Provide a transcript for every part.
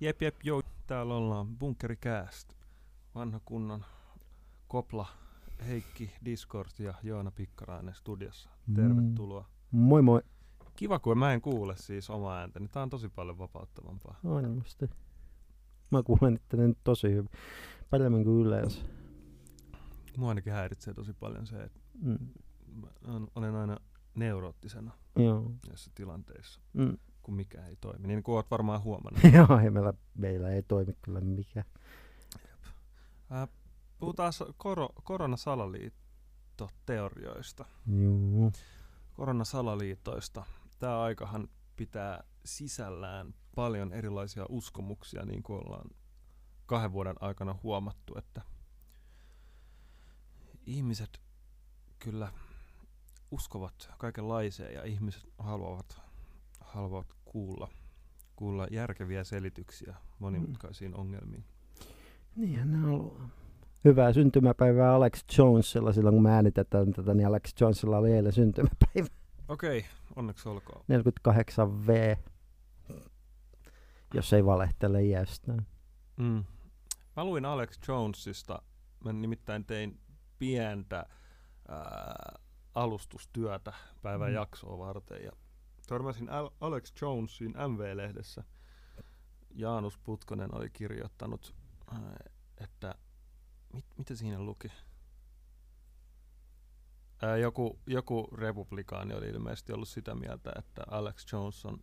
Jep, jep, joo. Täällä ollaan Bunkericast. Vanha kunnon Kopla, Heikki, Discord ja Joona Pikkarainen studiossa. Tervetuloa. Moi moi. Kiva, kun mä en kuule siis omaa ääntäni. Tää on tosi paljon vapauttavampaa. Varmasti. Mä kuulen että nyt tosi hyvin. Paremmin kuin yleensä. Mua ainakin häiritsee tosi paljon se, että Mm. mä on- olen aina neuroottisena Joo. näissä tilanteissa, Mm. Kun mikään ei toimi. Niin kuin oot varmaan huomannut. Joo, ei meillä, meillä ei toimi kyllä mikään. Ää, puhutaan koro, koronasalaliittoteorioista. Joo. koronasalaliitoista. Tämä aikahan pitää sisällään paljon erilaisia uskomuksia, niin kuin ollaan kahden vuoden aikana huomattu, että ihmiset kyllä uskovat kaikenlaiseen ja ihmiset haluavat, haluavat kuulla, kuulla järkeviä selityksiä monimutkaisiin ongelmiin. Niinhän ne haluaa. Hyvää syntymäpäivää Alex Jonesilla silloin, kun me äänitetään tätä, niin Alex Jonesilla oli eilen syntymäpäivä. Okei, onneksi olkoon. 48V, jos ei valehtele iästään. Mm. Mä luin Alex Jonesista, mä nimittäin tein pientä ää, alustustyötä päivän Mm. jaksoa varten ja törmäsin Al- Alex Jonesin MV-lehdessä. Jaanus Putkonen oli kirjoittanut, ää, että mit, mitä siinä luki? Ää, joku, joku republikaani oli ilmeisesti ollut sitä mieltä, että Alex Jones on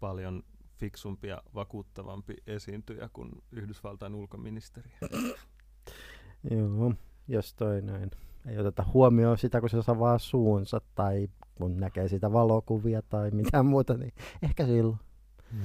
paljon fiksumpi ja vakuuttavampi esiintyjä kuin Yhdysvaltain ulkoministeri. Joo, jos toi noin. Ei oteta huomioon sitä, kun se avaa suunsa tai kun näkee sitä valokuvia tai mitään muuta, niin ehkä silloin. Mm.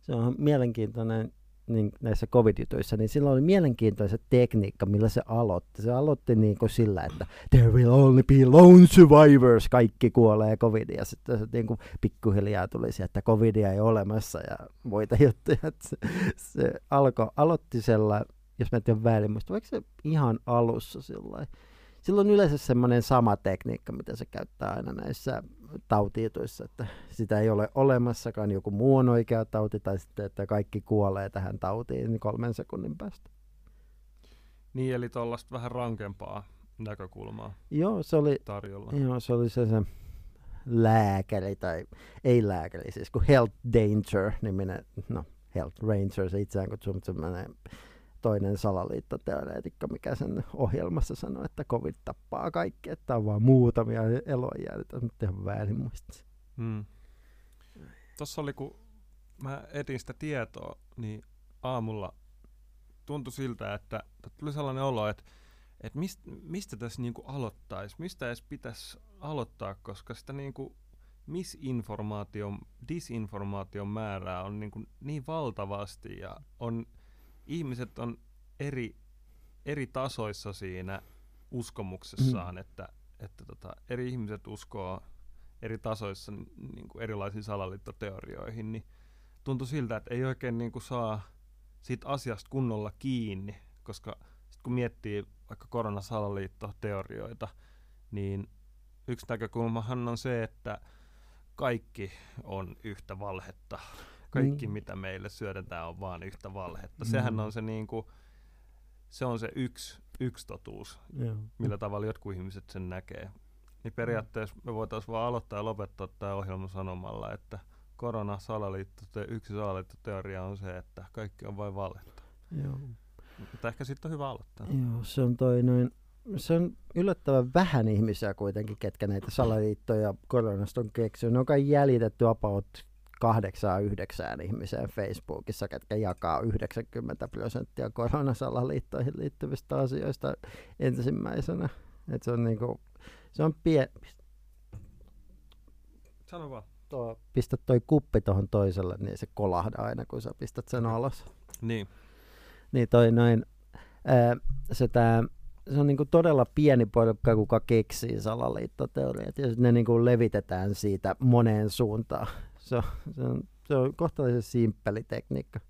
Se on mielenkiintoinen niin näissä covid-jutuissa, niin sillä oli mielenkiintoinen se tekniikka, millä se aloitti. Se aloitti niin kuin sillä, että there will only be lone survivors, kaikki kuolee covidia. Ja sitten se niin kuin pikkuhiljaa tuli se, että covidia ei ole olemassa ja muita juttuja. Että se, se alkoi, aloitti sellä, jos mä en tiedä väärin, muista, vaikka se ihan alussa sillä Sillä on yleensä semmoinen sama tekniikka, mitä se käyttää aina näissä tautijutuissa, että sitä ei ole olemassakaan joku muu on oikea tauti, tai sitten, että kaikki kuolee tähän tautiin niin kolmen sekunnin päästä. Niin, eli tuollaista vähän rankempaa näkökulmaa Joo, se oli, tarjolla. joo, se, oli se, se lääkäri, tai ei lääkäri, siis kuin Health Danger niminen, no Health Ranger se itseään kutsuu, mutta semmoinen toinen salaliittoteoreetikko, mikä sen ohjelmassa sanoi, että covid tappaa kaikki, että on vaan muutamia elonjääneitä, mutta ihan väärin muistin. Mm. Tuossa oli, kun mä etin sitä tietoa, niin aamulla tuntui siltä, että tuli sellainen olo, että, että mist, mistä tässä niinku aloittaisi, mistä edes pitäisi aloittaa, koska sitä niinku misinformaation, disinformaation määrää on niinku niin valtavasti ja on, ihmiset on eri, eri tasoissa siinä uskomuksessaan, Mm. että, että tota, eri ihmiset uskoo eri tasoissa niin kuin erilaisiin salaliittoteorioihin, niin tuntui siltä, että ei oikein niin kuin saa siitä asiasta kunnolla kiinni, koska sit kun miettii vaikka koronasalaliittoteorioita, niin yksi näkökulmahan on se, että kaikki on yhtä valhetta. Kaikki, Niin. mitä meille syötetään, on vaan yhtä valhetta. Sehän Mm. on se, niin kuin, se, on se yksi, yksi totuus, Joo. millä tavalla jotkut ihmiset sen näkee. Niin periaatteessa me voitaisiin vaan aloittaa ja lopettaa tämä ohjelma sanomalla, että korona salaliitto, te- yksi salaliittoteoria on se, että kaikki on vain valhetta. Joo. Mutta ehkä sitten on hyvä aloittaa. Joo, se on toi noin, se on yllättävän vähän ihmisiä kuitenkin, ketkä näitä salaliittoja koronasta on keksinyt. Ne on kai jäljitetty about kahdeksaan yhdeksään ihmiseen Facebookissa, ketkä jakaa 90 prosenttia koronasalaliittoihin liittyvistä asioista ensimmäisenä. Et se on niinku, se on pie, Sano vaan. tuo, pistä toi kuppi tuohon toiselle, niin se kolahda aina, kun sä pistät sen alas. Niin. Niin toi noin, ää, se, tää, se on niinku todella pieni porukka, kuka keksii salaliittoteoriat, ja ne niinku levitetään siitä moneen suuntaan. Se on, se on, se on kohtalaisen simppeli tekniikka.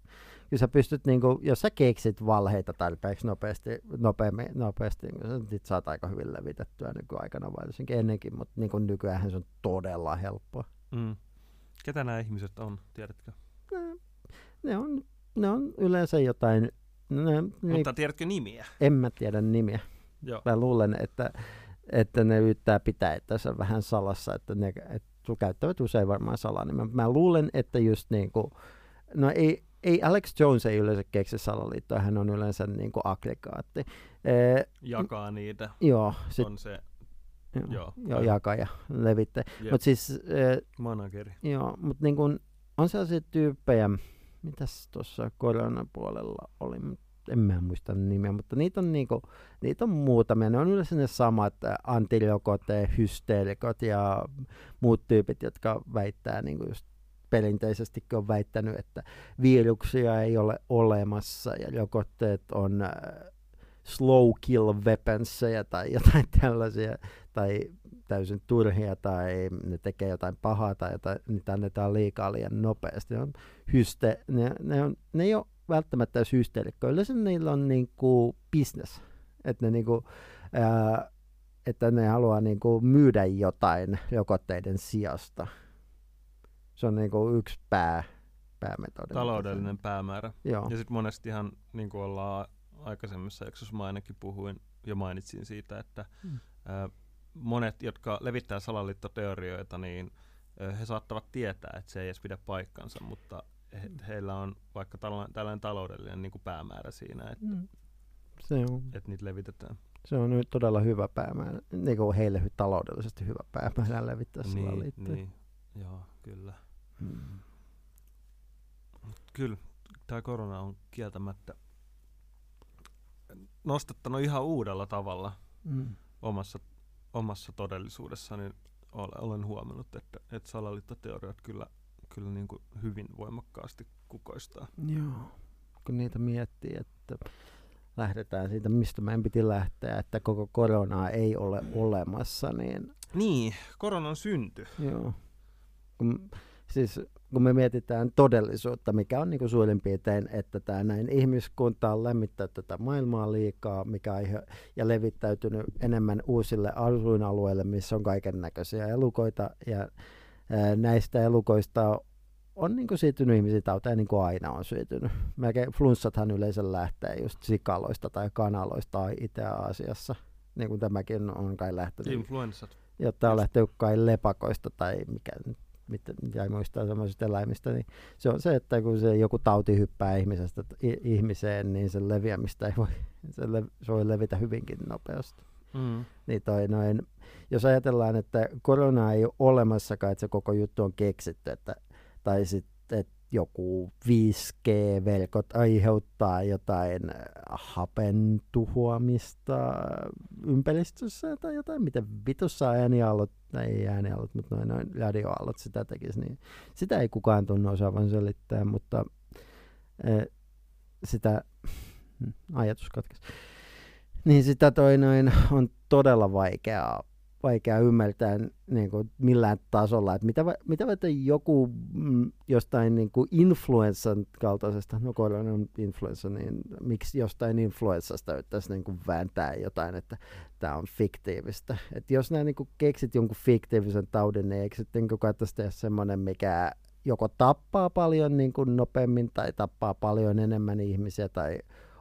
Kyllä sä pystyt, niinku, jos sä keksit valheita tarpeeksi nopeasti, nopeammin, nopeasti niin sä sit saat aika hyvin levitettyä nykyaikana varsinkin ennenkin, mutta niinku nykyään se on todella helppoa. Mm. Ketä nämä ihmiset on, tiedätkö? Ne- Ne on ne on yleensä jotain, ne, Mutta tiedätkö nimiä? en mä tiedä nimiä. Joo. Mä luulen, että, että ne yrittää pitää tässä vähän salassa, että ne että käyttävät usein varmaan salanimeä. Mä luulen, että just niin kuin, no ei, ei Alex Jones ei yleensä keksi salaliittoa, hän on yleensä niin kuin aggregaatti. Ee, Jakaa niitä. joo, sit, On se joo, joo, jakaja. Jep. Mutta siis, ee, manageri. joo, mutta niin kuin, on sellaisia tyyppejä, mitäs tuossa koronapuolella oli, en mä muista nimiä, mutta niitä on, niinku, niitä on muutamia. Ne on yleensä ne samat antirokote, hysteerikot ja muut tyypit, jotka väittää niinku just perinteisestikin on väittänyt, että viruksia ei ole olemassa ja rokotteet on slow kill weaponseja tai jotain tällaisia, tai täysin turhia, tai ne tekee jotain pahaa, tai jotain, niitä annetaan liikaa liian nopeasti. Ne, on hyste, ne, ne, on, ne ei ole välttämättä hysteerikkoja. Yleensä niillä on niinku business, että ne, niinku, ää, että ne haluaa niinku myydä jotain rokotteiden sijasta. Se on niinku yksi pää, päämetodi. Taloudellinen päämäärä. Joo. Ja sitten monestihan, niin kuin ollaan aikaisemmissa jaksossa mä ainakin puhuin ja mainitsin siitä, että Mm. ää, monet, jotka levittää salaliittoteorioita, niin he saattavat tietää, että se ei edes pidä paikkansa, mutta he, Mm. heillä on vaikka tällainen, tällainen taloudellinen niin kuin päämäärä siinä, että, Mm. Se on, että niitä levitetään. se on nyt todella hyvä päämäärä, niin kuin heille taloudellisesti hyvä päämäärä levittää niin, salaliittoja. niin, joo, kyllä. Mm. Kyllä, tämä korona on kieltämättä nostattanut ihan uudella tavalla Mm. omassa, omassa todellisuudessani. Olen, olen huomannut, että, että salaliittoteoriat kyllä, kyllä niin kuin hyvin voimakkaasti kukoistaa. Joo, kun niitä miettii, että lähdetään siitä, mistä meidän piti lähteä, että koko koronaa ei ole olemassa, niin Niin, koronan synty. joo. Kun, siis kun me mietitään todellisuutta, mikä on niin kuin suurin piirtein, että tämä näin ihmiskunta on lämmittänyt tätä maailmaa liikaa mikä aihe, ja levittäytynyt enemmän uusille asuinalueille, missä on kaiken näköisiä elukoita, ja näistä elukoista on niin siirtynyt ihmisiä tauteja niin kuin aina on siirtynyt. Melkein flunssathan yleensä lähtee just sikaloista tai kanaloista itse asiassa, niin kuin tämäkin on kai lähtenyt Influenssat. jotta on lähtenyt kai lepakoista tai mikä, mitä, mitä ei muista semmoisista eläimistä, niin se on se, että kun se joku tauti hyppää ihmisestä ihmiseen, niin sen leviämistä ei voi, se, le, se voi levitä hyvinkin nopeasti. Mm. Niin toi noin, jos ajatellaan, että korona ei ole olemassakaan, että se koko juttu on keksitty, että, tai sitten että joku 5G-verkot aiheuttaa jotain äh, hapen tuhoamista ympäristössä tai jotain, miten vitussa ääniaallot, tai ei ääniaallot, mutta noin, noin radioaallot sitä tekisi, niin sitä ei kukaan tunnu osaavan selittää, mutta äh, sitä, hmm, ajatus katkesi. Niin sitä toi noin on todella vaikeaa, vaikea ymmärtää niin kuin millään tasolla, että mitä, mitä joku mm, jostain niin kuin influenssan kaltaisesta, no on influenssa, niin miksi jostain influenssasta yrittäisi niin kuin vääntää jotain, että tämä on fiktiivistä. Et jos nämä niin keksit jonkun fiktiivisen taudin, niin eikö sitten niin kannattaisi tehdä semmoinen, mikä joko tappaa paljon niin kuin nopeammin tai tappaa paljon enemmän ihmisiä tai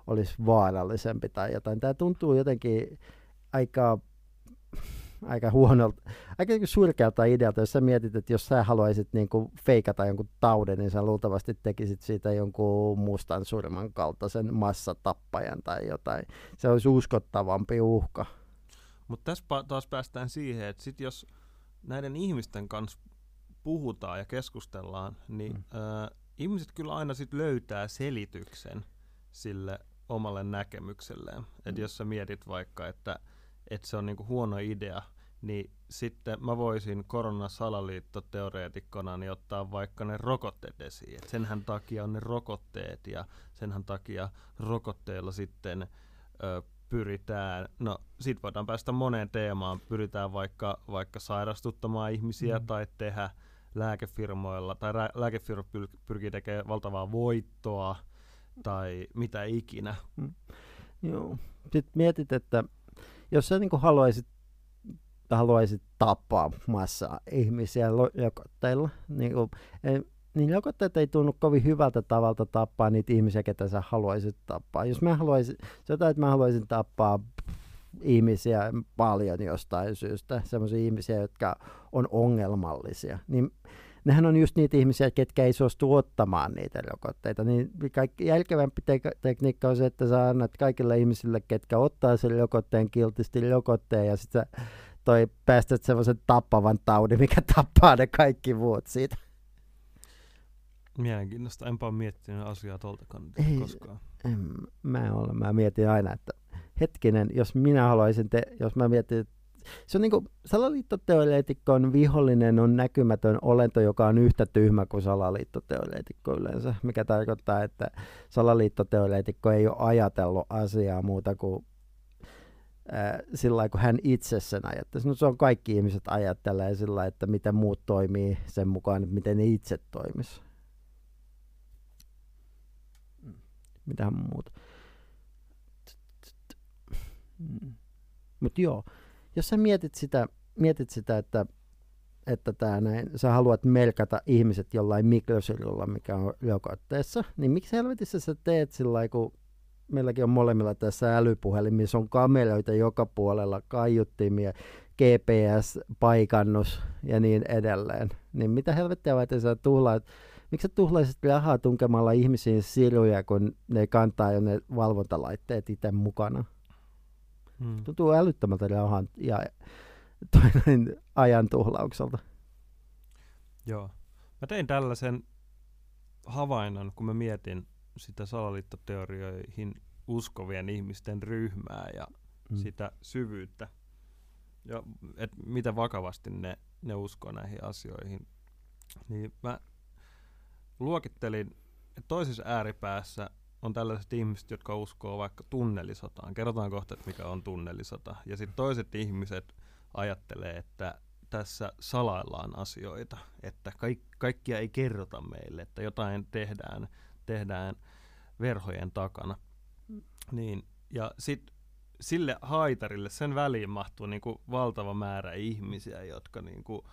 olisi vaarallisempi tai jotain. Tämä tuntuu jotenkin aika, aika huonolta, aika niinku surkealta idealta, jos sä mietit, että jos sä haluaisit niinku feikata jonkun tauden, niin sä luultavasti tekisit siitä jonkun mustan surman kaltaisen massatappajan tai jotain. Se olisi uskottavampi uhka. Mutta tässä taas päästään siihen, että sit jos näiden ihmisten kanssa puhutaan ja keskustellaan, niin Mm. äh, ihmiset kyllä aina sit löytää selityksen sille omalle näkemykselleen. Et Mm. jos sä mietit vaikka, että, että se on niinku huono idea, niin sitten mä voisin koronasalaliittoteoreetikkona niin ottaa vaikka ne rokotteet esiin. Et senhän takia on ne rokotteet ja senhän takia rokotteilla sitten ö, pyritään, no sit voidaan päästä moneen teemaan, pyritään vaikka, vaikka sairastuttamaan ihmisiä Mm. tai tehdä lääkefirmoilla, tai lääkefirma pyr- pyrkii tekemään valtavaa voittoa tai mitä ikinä. Joo. Sitten mietit, että jos sä niin haluaisit, haluaisit tappaa massaa ihmisiä rokotteilla, niin, niin rokotteet ei tunnu kovin hyvältä tavalta tappaa niitä ihmisiä, ketä sä haluaisit tappaa. Jos mä haluaisin, jotain, että mä haluaisin tappaa ihmisiä paljon jostain syystä, sellaisia ihmisiä, jotka on ongelmallisia, niin nehän on just niitä ihmisiä, ketkä ei suostu ottamaan niitä rokotteita. Niin kaikki, järkevämpi te- tekniikka on se, että sä annat kaikille ihmisille, ketkä ottaa sen rokotteen kiltisti rokotteen ja sitten toi päästät semmoisen tappavan taudin, mikä tappaa ne kaikki muut siitä. Mielenkiintoista. Enpä ole miettinyt asiaa tuolta kannalta koskaan. En, mä, olen, mä mietin aina, että hetkinen, jos minä haluaisin, te, jos mä mietin, että se on niin kuin, salaliittoteoreetikon vihollinen on näkymätön olento, joka on yhtä tyhmä kuin salaliittoteoreetikko yleensä, mikä tarkoittaa, että salaliittoteoreetikko ei ole ajatellut asiaa muuta kuin sillä kun hän itse sen ajattelee. No, se on kaikki ihmiset ajattelee sillä että miten muut toimii sen mukaan, että miten ne itse toimis. Mitä muuta. Mutta joo, jos sä mietit sitä, mietit sitä että, että tää näin, sä haluat melkata ihmiset jollain mikrosirulla, mikä on rokotteessa, niin miksi helvetissä sä teet sillä kun meilläkin on molemmilla tässä älypuhelin, missä on kameroita joka puolella, kaiuttimia, GPS-paikannus ja niin edelleen. Niin mitä helvettiä vai sä tuhlaat, miksi sä tuhlaisit rahaa tunkemalla ihmisiin siruja, kun ne kantaa jo ne valvontalaitteet itse mukana? Hmm. Tuntuu älyttömältä rahan ja toinen ajan tuhlaukselta. Joo. Mä tein tällaisen havainnon, kun mä mietin sitä salaliittoteorioihin uskovien ihmisten ryhmää ja hmm. sitä syvyyttä. Ja et mitä vakavasti ne, ne uskoo näihin asioihin. Niin mä luokittelin, että toisessa ääripäässä on tällaiset ihmiset, jotka uskoo vaikka tunnelisotaan. Kerrotaan kohta, että mikä on tunnelisota. Ja sitten toiset ihmiset ajattelee, että tässä salaillaan asioita, että kaik- kaikkia ei kerrota meille, että jotain tehdään, tehdään verhojen takana. Niin, ja sitten sille haitarille, sen väliin mahtuu niinku valtava määrä ihmisiä, jotka niinku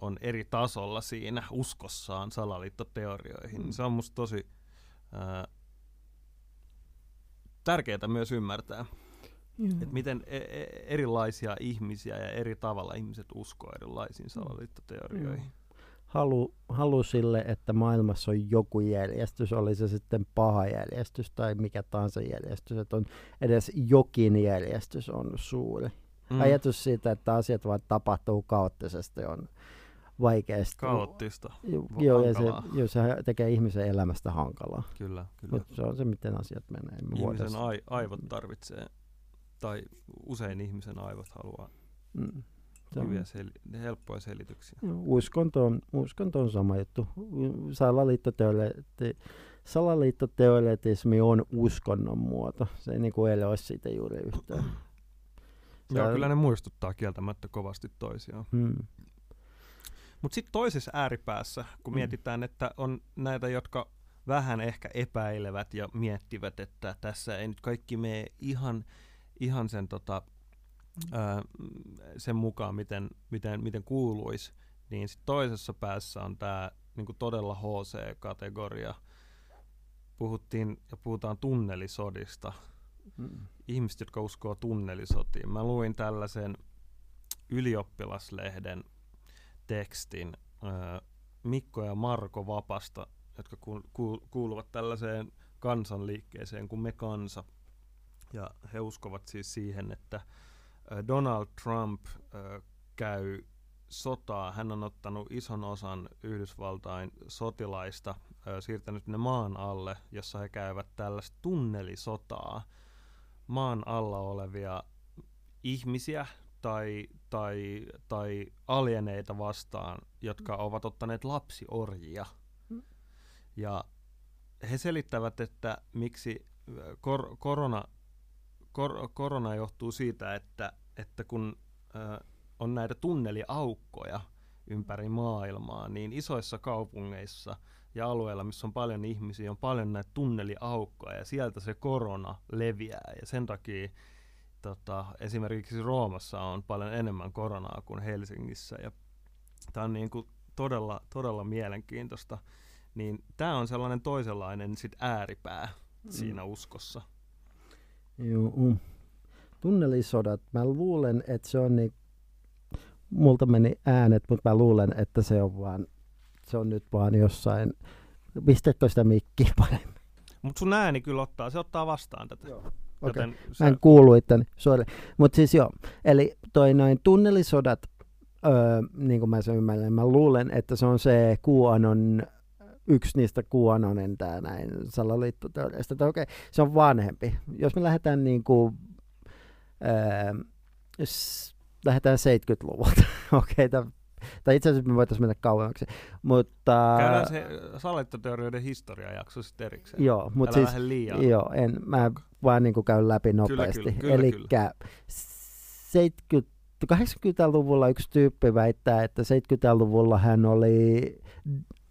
on eri tasolla siinä uskossaan salaliittoteorioihin. Mm. Se on musta tosi ää, tärkeää myös ymmärtää, mm. että miten e- e- erilaisia ihmisiä ja eri tavalla ihmiset uskoo erilaisiin salaliittoteorioihin. Mm. Halu, halu sille, että maailmassa on joku järjestys, oli se sitten paha järjestys tai mikä tahansa järjestys, että on edes jokin järjestys on suuri. Mm. Ajatus siitä, että asiat vaan tapahtuu kaoottisesti on vaikeasti. Kaoottista. Joo, ja se, jo, se tekee ihmisen elämästä hankalaa. Kyllä, kyllä. Mut se on se, miten asiat menee. Me ihmisen ai, aivot tarvitsee, tai usein ihmisen aivot haluaa mm. Se hyviä, sel- helppoja selityksiä. Uskonto on, uskonto on sama juttu. Salaliittoteoreetti, salaliittoteoretismi on uskonnon muoto. Se ei niinku ole siitä juuri yhtään. Joo, kyllä ne muistuttaa kieltämättä kovasti toisiaan. Hmm. Mutta sitten toisessa ääripäässä, kun mm. mietitään, että on näitä, jotka vähän ehkä epäilevät ja miettivät, että tässä ei nyt kaikki mene ihan, ihan sen, tota, ää, sen mukaan, miten, miten, miten kuuluisi, niin sit toisessa päässä on tämä niinku todella HC-kategoria. Puhuttiin ja puhutaan tunnelisodista. Mm. Ihmiset, jotka uskoo tunnelisotiin. Mä luin tällaisen ylioppilaslehden tekstin Mikko ja Marko Vapasta, jotka kuuluvat tällaiseen kansanliikkeeseen kuin Me Kansa. Ja he uskovat siis siihen, että Donald Trump käy sotaa. Hän on ottanut ison osan Yhdysvaltain sotilaista, siirtänyt ne maan alle, jossa he käyvät tällaista tunnelisotaa. Maan alla olevia ihmisiä, tai, tai, tai alieneita vastaan, jotka mm. ovat ottaneet lapsiorjia. Mm. Ja he selittävät, että miksi kor- korona, kor- korona johtuu siitä, että, että kun ö, on näitä tunneliaukkoja ympäri maailmaa, niin isoissa kaupungeissa ja alueilla, missä on paljon ihmisiä, on paljon näitä tunneliaukkoja ja sieltä se korona leviää ja sen takia tota, esimerkiksi Roomassa on paljon enemmän koronaa kuin Helsingissä. Ja tämä on niin kuin todella, todella mielenkiintoista. niin tämä on sellainen toisenlainen sit ääripää mm. siinä uskossa. Joo. Tunnelisodat, mä luulen, että se on niin, multa meni äänet, mutta mä luulen, että se on vaan, se on nyt vaan jossain, pistätkö sitä mikkiä paremmin? Mutta sun ääni kyllä ottaa, se ottaa vastaan tätä. Joo. Okay. Sä... Mä en kuulu itteni, sorry. Mutta siis joo, eli toi noin tunnelisodat, öö, niin kuin mä sen ymmärrän, mä luulen, että se on se QAnon, yksi niistä QAnonen tää näin salaliittoteoriasta. Okei, okay, se on vanhempi. Jos me lähdetään niin kuin, öö, s- lähdetään 70-luvulta, okei, okay, tai itse asiassa me voitaisiin mennä kauemmaksi. Mutta... Käydään se salaliittoteorioiden historiajakso sitten erikseen. Joo, mutta siis, liian. Joo, en, mä vaan niin käyn läpi nopeasti. Eli 70 80-luvulla yksi tyyppi väittää, että 70-luvulla hän oli,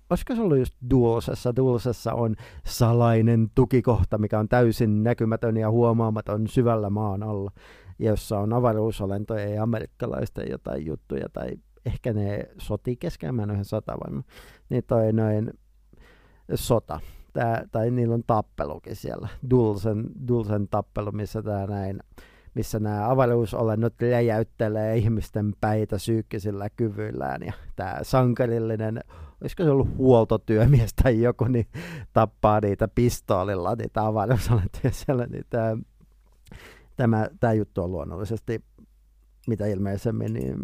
olisiko se ollut just Duosessa, Duosessa on salainen tukikohta, mikä on täysin näkymätön ja huomaamaton syvällä maan alla, jossa on avaruusolentoja ja amerikkalaisten jotain juttuja tai ehkä ne soti kesken, mä en ole ihan sata varma, niin toi noin sota, tää, tai niillä on tappelukin siellä, Dulsen, Dulsen tappelu, missä tämä näin, missä nämä avaruusolennot läjäyttelee ihmisten päitä psyykkisillä kyvyillään, ja tämä sankarillinen, olisiko se ollut huoltotyömies tai joku, niin tappaa niitä pistoolilla, niitä avaruusolentoja siellä, niin tämä, tämä, tämä juttu on luonnollisesti mitä ilmeisemmin, niin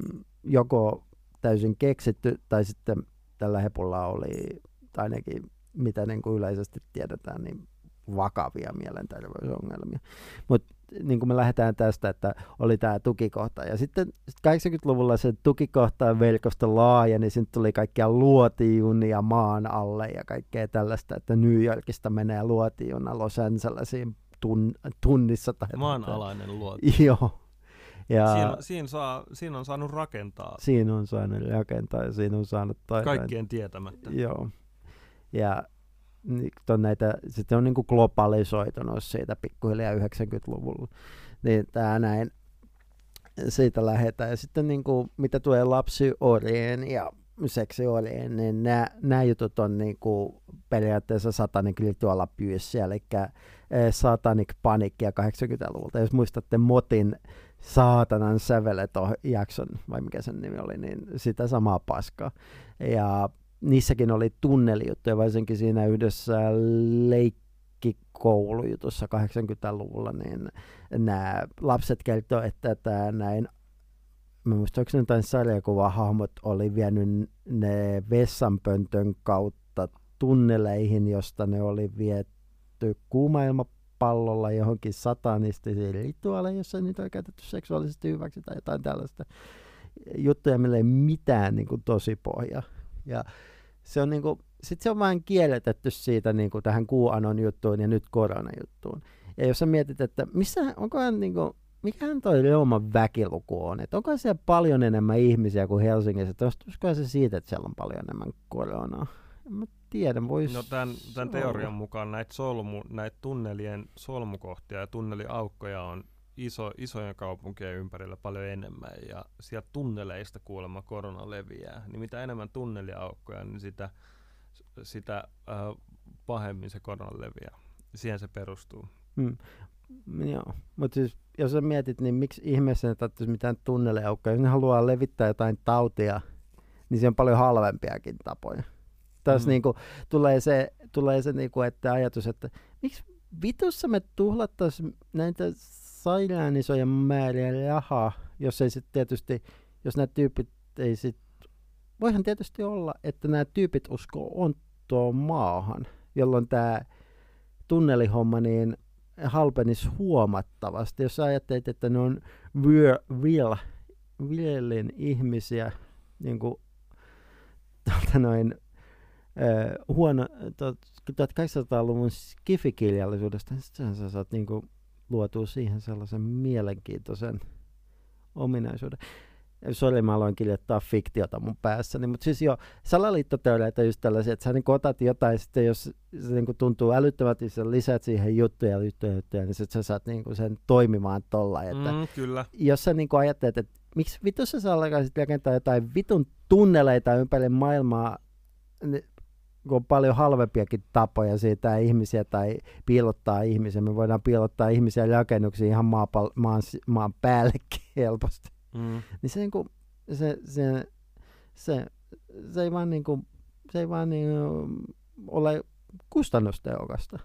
joko täysin keksitty, tai sitten tällä hepulla oli, tai ainakin mitä niin kuin yleisesti tiedetään, niin vakavia mielenterveysongelmia. Mutta niin kuin me lähdetään tästä, että oli tämä tukikohta. Ja sitten 80-luvulla se tukikohta verkosto laajeni, niin sitten tuli kaikkia luotijunia maan alle ja kaikkea tällaista, että New Yorkista menee luotijuna Los Angelesiin tun, tunnissa. Tai Maanalainen luoti. Joo, ja siinä, siinä, saa, siinä on saanut rakentaa. Siinä on saanut rakentaa ja siinä on saanut toinen. Kaikkien tietämättä. Joo. Ja on näitä, sitten on niin kuin globalisoitunut siitä pikkuhiljaa 90-luvulla. Niin tämä näin, siitä lähdetään. Ja sitten niin kuin, mitä tulee lapsiorien ja seksiorien, niin nämä, nämä jutut on niin kuin periaatteessa satanic ritual abuse, eli eh, satanic panikkia 80-luvulta. Jos muistatte Motin saatanan jakson, vai mikä sen nimi oli, niin sitä samaa paskaa. Ja niissäkin oli tunnelijuttuja, varsinkin siinä yhdessä leikkikoulujutussa 80-luvulla, niin nämä lapset kertoo, että tämä näin mä muistan, jotain sarjakuvahahmot oli vienyt ne vessanpöntön kautta tunneleihin, josta ne oli viety kuumailma pallolla johonkin satanistisiin rituaaleihin, jossa niitä on käytetty seksuaalisesti hyväksi tai jotain tällaista juttuja, millä ei mitään niin kuin, tosi pohja. Ja se on, niin kuin, sit se on vain kielletetty siitä niin kuin, tähän QAnon juttuun ja nyt koronajuttuun. Ja jos sä mietit, että missä, onkohan niin kuin, mikähän toi Reuman väkiluku on, että onko siellä paljon enemmän ihmisiä kuin Helsingissä, että se siitä, että siellä on paljon enemmän koronaa? En mä tiedä, vois... No tämän, tämän teorian mukaan näitä, solmu, näitä tunnelien solmukohtia ja tunneliaukkoja on iso, isojen kaupunkien ympärillä paljon enemmän ja sieltä tunneleista kuulemma korona leviää. Niin mitä enemmän tunneliaukkoja, niin sitä, sitä äh, pahemmin se korona leviää. Siihen se perustuu. Hmm. Joo, mutta siis jos sä mietit, niin miksi ihmeessä ne tarvitsisi mitään tunneliaukkoja? Jos ne haluaa levittää jotain tautia, niin se on paljon halvempiakin tapoja taas mm. niinku, tulee se, tulee se niinku, että ajatus, että miksi vitussa me tuhlattaisiin näitä sairaan isoja määriä rahaa, jos ei sitten tietysti, jos nämä tyypit ei sit, voihan tietysti olla, että nämä tyypit uskoo ontoon maahan, jolloin tämä tunnelihomma niin halpenisi huomattavasti. Jos ajattelet, että ne on real, real, realin ihmisiä, niin kuin noin äh, huono 1800-luvun skifikirjallisuudesta, niin sitten sä saat niinku luotua siihen sellaisen mielenkiintoisen ominaisuuden. Sori, mä aloin kirjoittaa fiktiota mun päässäni, mutta siis jo salaliittoteoreita just tällaisia, että sä niin otat jotain, sitten jos se niin tuntuu älyttömästi, sä lisät siihen juttuja, juttuja, juttuja, niin sitten sä saat niin sen toimimaan tolla. Että mm, kyllä. Jos sä niin ajattelet, että miksi vitussa sä alkaisit rakentaa jotain vitun tunneleita ympäri maailmaa, niin kun on paljon halvempiakin tapoja siitä ihmisiä tai piilottaa ihmisiä. Me voidaan piilottaa ihmisiä rakennuksiin ihan maapal- maan, maan päällekin helposti. Mm. Niin se, niin kuin, se, se, se, se ei vaan, niin kuin, se ei vaan niin, ole kustannustehokasta.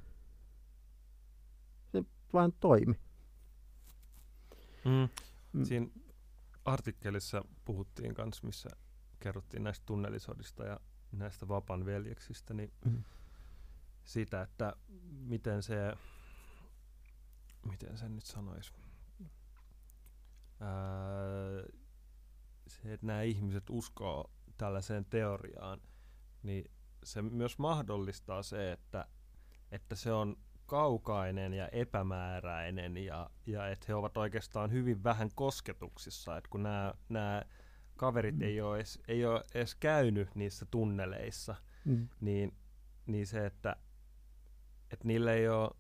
Se vaan toimi. Mm. Mm. Siinä artikkelissa puhuttiin kanssa, missä kerrottiin näistä tunnelisodista ja näistä vapan veljeksistä, niin Mm. siitä, että miten se, miten sen nyt sanoisi, Ää, se, että nämä ihmiset uskoo tällaiseen teoriaan, niin se myös mahdollistaa se, että, että se on kaukainen ja epämääräinen ja, ja että he ovat oikeastaan hyvin vähän kosketuksissa, että kun nämä, nämä kaverit Mm. ei ole, edes, ei ole edes käynyt niissä tunneleissa, Mm. niin, niin se, että, että niillä ei ole,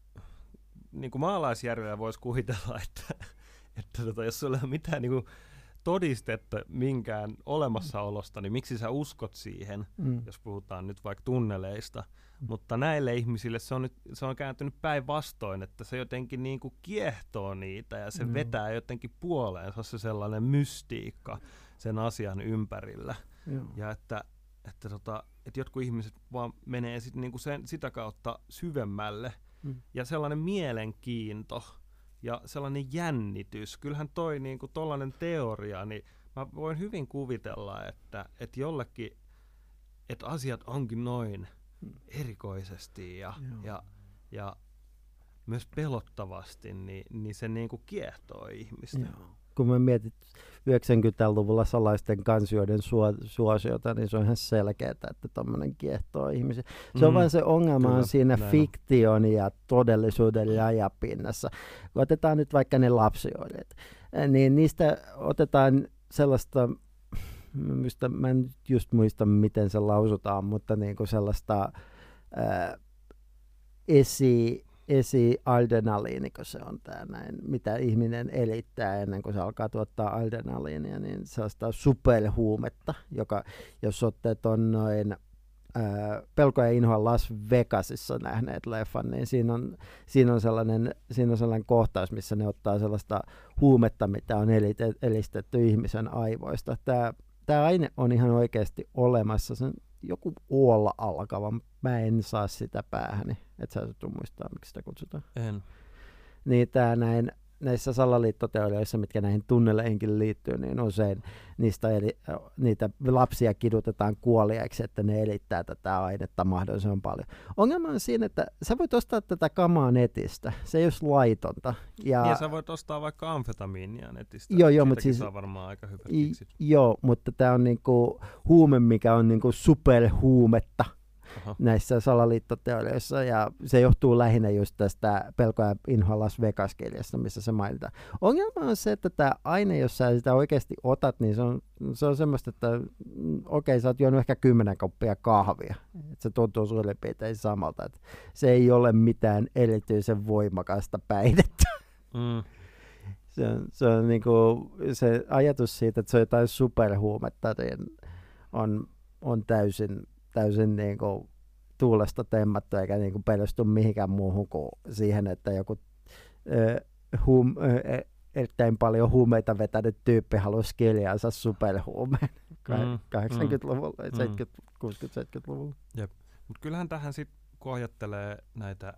niin kuin maalaisjärjellä voisi kuvitella, että, että tota, jos sulla ei ole mitään niin kuin todistetta minkään olemassaolosta, niin miksi sä uskot siihen, Mm. jos puhutaan nyt vaikka tunneleista. Mm. Mutta näille ihmisille se on, nyt, se on kääntynyt päinvastoin, että se jotenkin niin kuin kiehtoo niitä ja se Joo. vetää jotenkin puoleensa se sellainen mystiikka sen asian ympärillä. Joo. Ja että, että, tota, että jotkut ihmiset vaan menee sit niinku sen, sitä kautta syvemmälle. Mm. Ja sellainen mielenkiinto ja sellainen jännitys. Kyllähän toi niinku tollainen teoria, niin mä voin hyvin kuvitella, että, että jollekin, että asiat onkin noin Mm. erikoisesti ja, Joo. ja, ja myös pelottavasti, niin, niin se niinku kiehtoo ihmistä. Joo. Kun mä mietin 90-luvulla salaisten kansioiden suo, suosiota, niin se on ihan selkeää, että tommonen kiehtoo ihmisiä. Se on Mm. vain se ongelma Kyllä, on siinä näin on. fiktion ja todellisuuden rajapinnassa. Kun otetaan nyt vaikka ne lapsioidet, eh, niin niistä otetaan sellaista, mistä mä en just muista, miten se lausutaan, mutta niin kuin sellaista ää, esi, esi-adrenaliini, kun se on tämä näin, mitä ihminen elittää ennen kuin se alkaa tuottaa adrenaliinia, niin sellaista superhuumetta, joka, jos olette ton noin ää, Pelko ja inhoa Las Vegasissa nähneet leffan, niin siinä on, siinä on, sellainen, siinä on sellainen kohtaus, missä ne ottaa sellaista huumetta, mitä on elistetty ihmisen aivoista. Tämä, tämä aine on ihan oikeasti olemassa. Se on joku oolla alkava, mä en saa sitä päähäni. Et sä tuu muistaa, miksi sitä kutsutaan. En. Niin tämä näin, näissä salaliittoteorioissa, mitkä näihin tunneleihinkin liittyy, niin usein niistä eli, niitä lapsia kidutetaan kuoliaiksi, että ne elittää tätä ainetta mahdollisimman paljon. Ongelma on siinä, että sä voit ostaa tätä kamaa netistä. Se ei ole laitonta. Ja, ja sä voit ostaa vaikka amfetamiinia netistä. Joo, joo, mut Siitäkin siis- saa varmaan aika hyvät I, joo, mutta tämä on niinku huume, mikä on niinku superhuumetta Aha. näissä salaliittoteorioissa, ja se johtuu lähinnä just tästä pelko ja inhoa Las Vegas-kirjasta, missä se mainitaan. Ongelma on se, että tämä aine, jos sä sitä oikeasti otat, niin se on, se on semmoista, että mm, okei, sä oot juonut ehkä kymmenen koppia kahvia. Et se tuntuu suurin piirtein samalta. Et se ei ole mitään erityisen voimakasta päihdettä. Mm. Se on, se, on niinku, se ajatus siitä, että se on jotain superhuumetta, niin on, on täysin, täysin niinku tuulesta temmattu, eikä niinku perustu mihinkään muuhun kuin siihen, että joku ö, hum, ö, e- erittäin paljon huumeita vetänyt tyyppi halusi kirjaansa superhuumeen Mm, 80-luvulla, mm. 70, 60-70-luvulla. Mutta kyllähän tähän sitten, kun ajattelee näitä,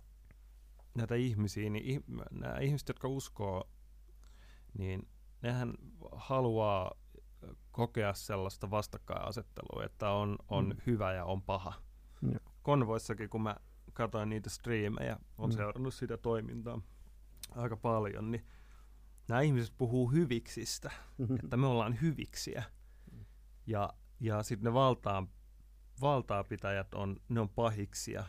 näitä ihmisiä, niin ih, nämä ihmiset, jotka uskoo, niin nehän haluaa kokea sellaista vastakkainasettelua, että on, on Mm. hyvä ja on paha. Joo. Konvoissakin, kun mä katsoin niitä striimejä, on Mm. seurannut sitä toimintaa aika paljon, niin nämä ihmiset puhuu hyviksistä, että me ollaan hyviksiä. Ja, ja sitten ne valtaan, valtaapitäjät on, ne on pahiksia,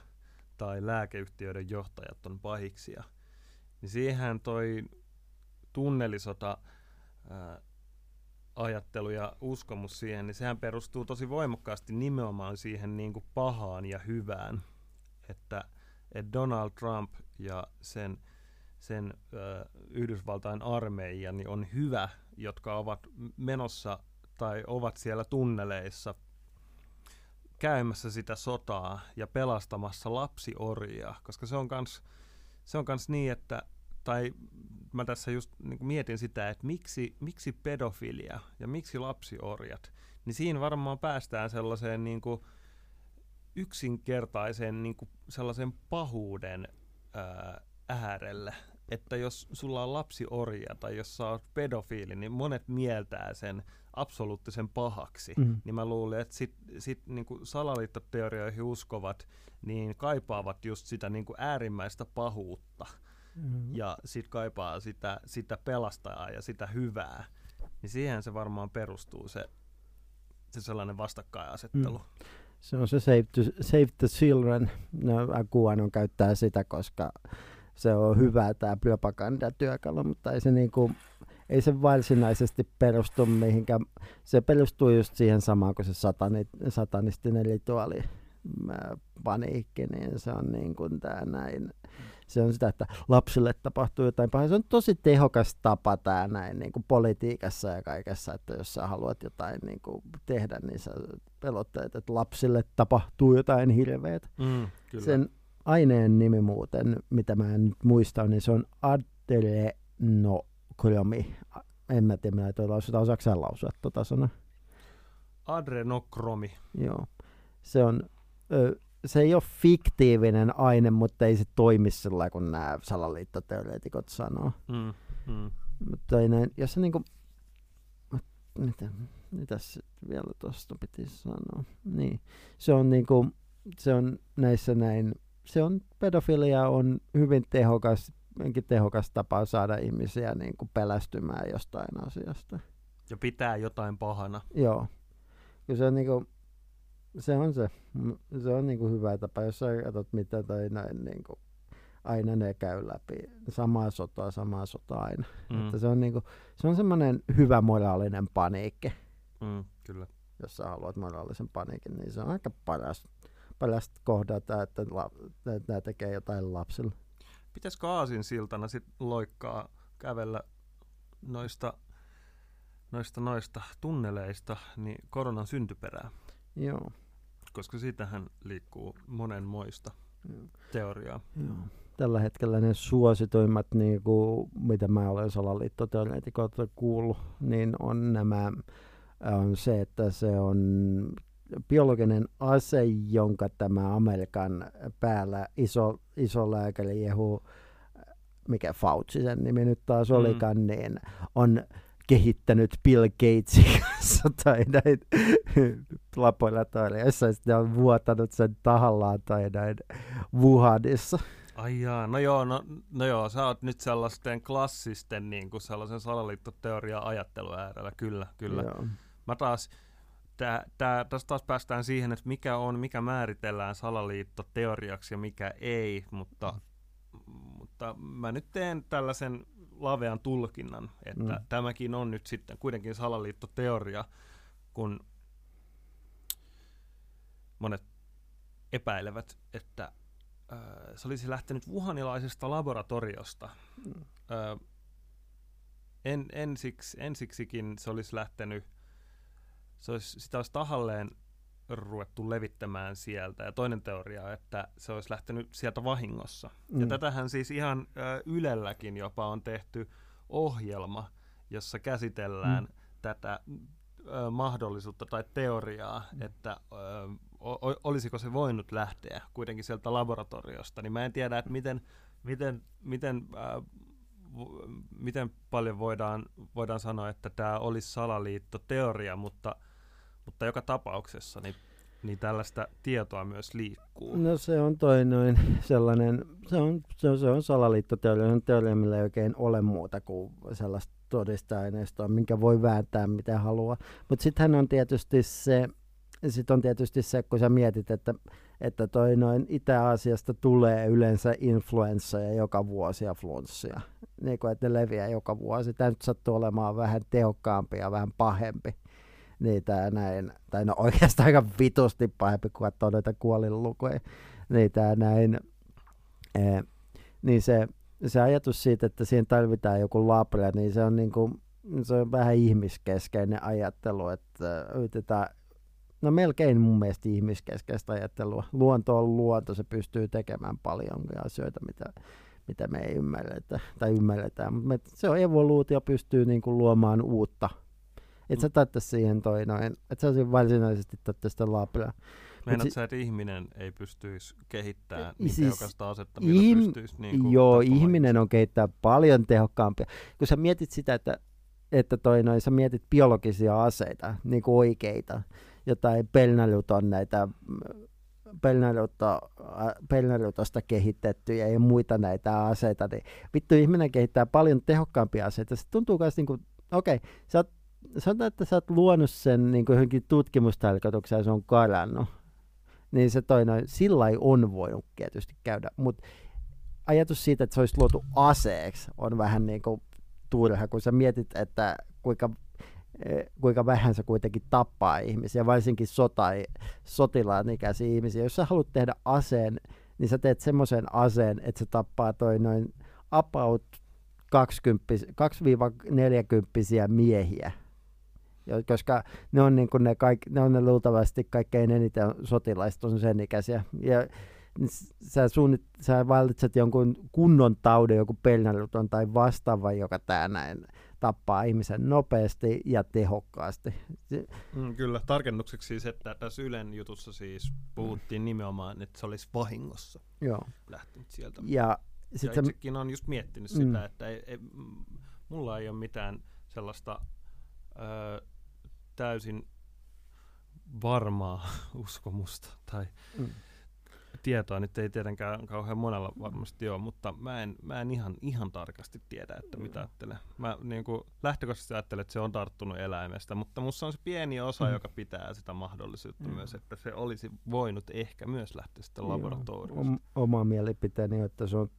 tai lääkeyhtiöiden johtajat on pahiksia. Niin siihen toi tunnelisota ää, ajattelu ja uskomus siihen, niin sehän perustuu tosi voimakkaasti nimenomaan siihen niin kuin pahaan ja hyvään. Että, että Donald Trump ja sen, sen ö, Yhdysvaltain armeija niin on hyvä, jotka ovat menossa tai ovat siellä tunneleissa käymässä sitä sotaa ja pelastamassa lapsiorjia, koska se on kans, se on kans niin, että, tai mä tässä just niin mietin sitä, että miksi, miksi pedofilia ja miksi lapsiorjat, niin siinä varmaan päästään sellaiseen niin kuin yksinkertaiseen niin kuin sellaisen pahuuden ää, äärelle, että jos sulla on lapsiorja tai jos sä oot pedofiili, niin monet mieltää sen absoluuttisen pahaksi. Mm. Niin mä luulen, että sit, sit niin kuin salaliittoteorioihin uskovat, niin kaipaavat just sitä niin kuin äärimmäistä pahuutta. Mm. Ja sit kaipaa sitä, sitä pelastajaa ja sitä hyvää. Niin siihen se varmaan perustuu se, se sellainen vastakkainasettelu. Mm. Se on se Save, to, save the Children. No, on käyttää sitä, koska se on hyvä tämä propagandatyökalu, mutta ei se, niinku, ei se varsinaisesti perustu mihinkään. Se perustuu just siihen samaan kuin se satani, satanistinen rituaali paniikki, niin se on niin kuin tämä näin. Se on sitä, että lapsille tapahtuu jotain pahaa. Se on tosi tehokas tapa tämä näin niin kuin politiikassa ja kaikessa, että jos sä haluat jotain niin kuin tehdä, niin sä pelotteet, että lapsille tapahtuu jotain hirveät. Mm, Sen aineen nimi muuten, mitä mä en nyt muista, niin se on adrenokromi. En mä tiedä, mitä lausutaan. Osaatko sä lausua tuota sanaa? Adrenokromi. Joo. Se on, ö, se ei ole fiktiivinen aine, mutta ei se toimi sillä kun nämä salaliittoteoreetikot sanoo. Mm, mm. Mutta ei näin, jos se niinku, mitä, mitäs vielä tuosta piti sanoa? Niin, se on niinku, se on näissä näin se on, pedofilia on hyvin tehokas, tehokas tapa saada ihmisiä niin kuin pelästymään jostain asiasta. Ja pitää jotain pahana. Joo. Kyllä se on niin kuin, se on se. Se on niin kuin hyvä tapa, jos sä katsot mitä tai näin niin kuin, aina ne käy läpi. Samaa sotaa, samaa sotaa aina. Mm. Että se on, niin kuin, se on semmoinen hyvä moraalinen paniikki. Mm, kyllä. Jos sä haluat moraalisen paniikin, niin se on aika paras paljon kohdata, että, la, että nämä tekee jotain lapsille. Pitäisikö Aasin siltana sit loikkaa kävellä noista, noista, noista tunneleista niin koronan syntyperää? Joo. Koska siitähän liikkuu monenmoista Joo. teoriaa. Joo. Tällä hetkellä ne suosituimmat, niin kuin, mitä mä olen salaliittoteoreetikoilta kuullut, niin on nämä on se, että se on biologinen ase, jonka tämä Amerikan päällä iso, iso lääkäri Jehu, mikä Fauci sen nimi nyt taas mm. olikaan, niin on kehittänyt Bill Gatesin kanssa tai näin laboratorioissa, ja sitten on vuotanut sen tahallaan tai näin Wuhanissa. Ai jaa, no joo, no, no joo, sä oot nyt sellaisten klassisten niin kuin sellaisen salaliittoteoria-ajattelun äärellä, kyllä, kyllä. Joo. Mä taas, tää, tää, tästä taas päästään siihen, että mikä on, mikä määritellään salaliitto teoriaksi ja mikä ei, mutta, mutta mä nyt teen tällaisen lavean tulkinnan, että mm. tämäkin on nyt sitten kuitenkin salaliittoteoria, kun monet epäilevät, että äh, se olisi lähtenyt wuhanilaisesta laboratoriosta. Mm. Äh, en, ensiksi, ensiksikin se olisi lähtenyt se olisi, sitä olisi tahalleen ruvettu levittämään sieltä. Ja toinen teoria, että se olisi lähtenyt sieltä vahingossa. Mm. Ja tätähän siis ihan ö, Ylelläkin jopa on tehty ohjelma, jossa käsitellään mm. tätä ö, mahdollisuutta tai teoriaa, mm. että ö, o, olisiko se voinut lähteä kuitenkin sieltä laboratoriosta. Niin mä en tiedä, että miten, miten, miten ö, miten paljon voidaan, voidaan sanoa, että tämä olisi salaliittoteoria, mutta – mutta joka tapauksessa niin, niin tällaista tietoa myös liikkuu. No se on toi noin sellainen, se on, se on, se on salaliittoteoria, on teoria, millä ei oikein ole muuta kuin sellaista todisteaineistoa, minkä voi vääntää mitä haluaa. Mutta sittenhän on tietysti se, sit on tietysti se, kun sä mietit, että, että toi noin Itä-Aasiasta tulee yleensä influenssa ja joka vuosi ja flunssia. Niin kuin, että ne leviää joka vuosi. Tämä nyt sattuu olemaan vähän tehokkaampi ja vähän pahempi niitä näin, tai no oikeastaan aika vitusti pahempi, kun katsoo noita kuolinlukuja, niitä näin, e, niin se, se ajatus siitä, että siihen tarvitaan joku labre, niin se on, niin kuin, se on vähän ihmiskeskeinen ajattelu, että yritetään no melkein mun mielestä ihmiskeskeistä ajattelua. Luonto on luonto, se pystyy tekemään paljon asioita, mitä, mitä me ei ymmärretä tai ymmärretään. Mutta se on evoluutio, pystyy niinku luomaan uutta. Et sä tarvitse siihen toi noin, et sä varsinaisesti tarvitse sitä labraa. Meinaat si- sä, että ihminen ei pystyisi kehittämään niin siis tehokasta asetta, millä ihm- pystyisi niinku Joo, tappamaan ihminen on kehittää paljon tehokkaampia. Kun sä mietit sitä, että, että toi noin, sä mietit biologisia aseita, niin kuin oikeita, jotain pelnaluton näitä pelnalutosta kehitettyjä ja muita näitä aseita, niin vittu ihminen kehittää paljon tehokkaampia aseita. Se tuntuu myös niin kuin, okei, okay, sä oot, sanotaan, että sä oot luonut sen niin kuin johonkin tutkimustarkoitukseen ja se on karannut. Niin se toi noin, sillä ei on voinut tietysti käydä, mutta ajatus siitä, että se olisi luotu aseeksi, on vähän niin kuin turha, kun sä mietit, että kuinka, eh, kuinka vähän se kuitenkin tappaa ihmisiä, varsinkin sota, sotilaan ikäisiä ihmisiä. Jos sä haluat tehdä aseen, niin sä teet semmoisen aseen, että se tappaa toi noin about 2-40 miehiä. Koska ne on, niin kuin ne, kaik, ne on ne luultavasti kaikkein eniten sotilaista on sen ikäisiä. Ja sä, suunnit, sä valitset jonkun kunnon taudin, joku pelnaluton tai vastaava, joka tää näin tappaa ihmisen nopeasti ja tehokkaasti. Se- Mm, kyllä, tarkennukseksi siis, että tässä Ylen jutussa siis puhuttiin nimenomaan, että se olisi vahingossa Joo. lähtenyt sieltä. Ja ja sit sä, itsekin on just miettinyt Mm. sitä, että ei, ei, mulla ei ole mitään sellaista ö, täysin varmaa uskomusta tai mm, tietoa nyt ei tietenkään kauhean monella varmasti ole, mutta mä en, mä en ihan, ihan tarkasti tiedä, että mitä ajattelen. Mä niin kuin, lähtökohtaisesti ajattelen, että se on tarttunut eläimestä, mutta musta on se pieni osa, Mm. joka pitää sitä mahdollisuutta Joo. myös, että se olisi voinut ehkä myös lähteä sitten laboratoriosta. om, oma mielipiteeni on, että se on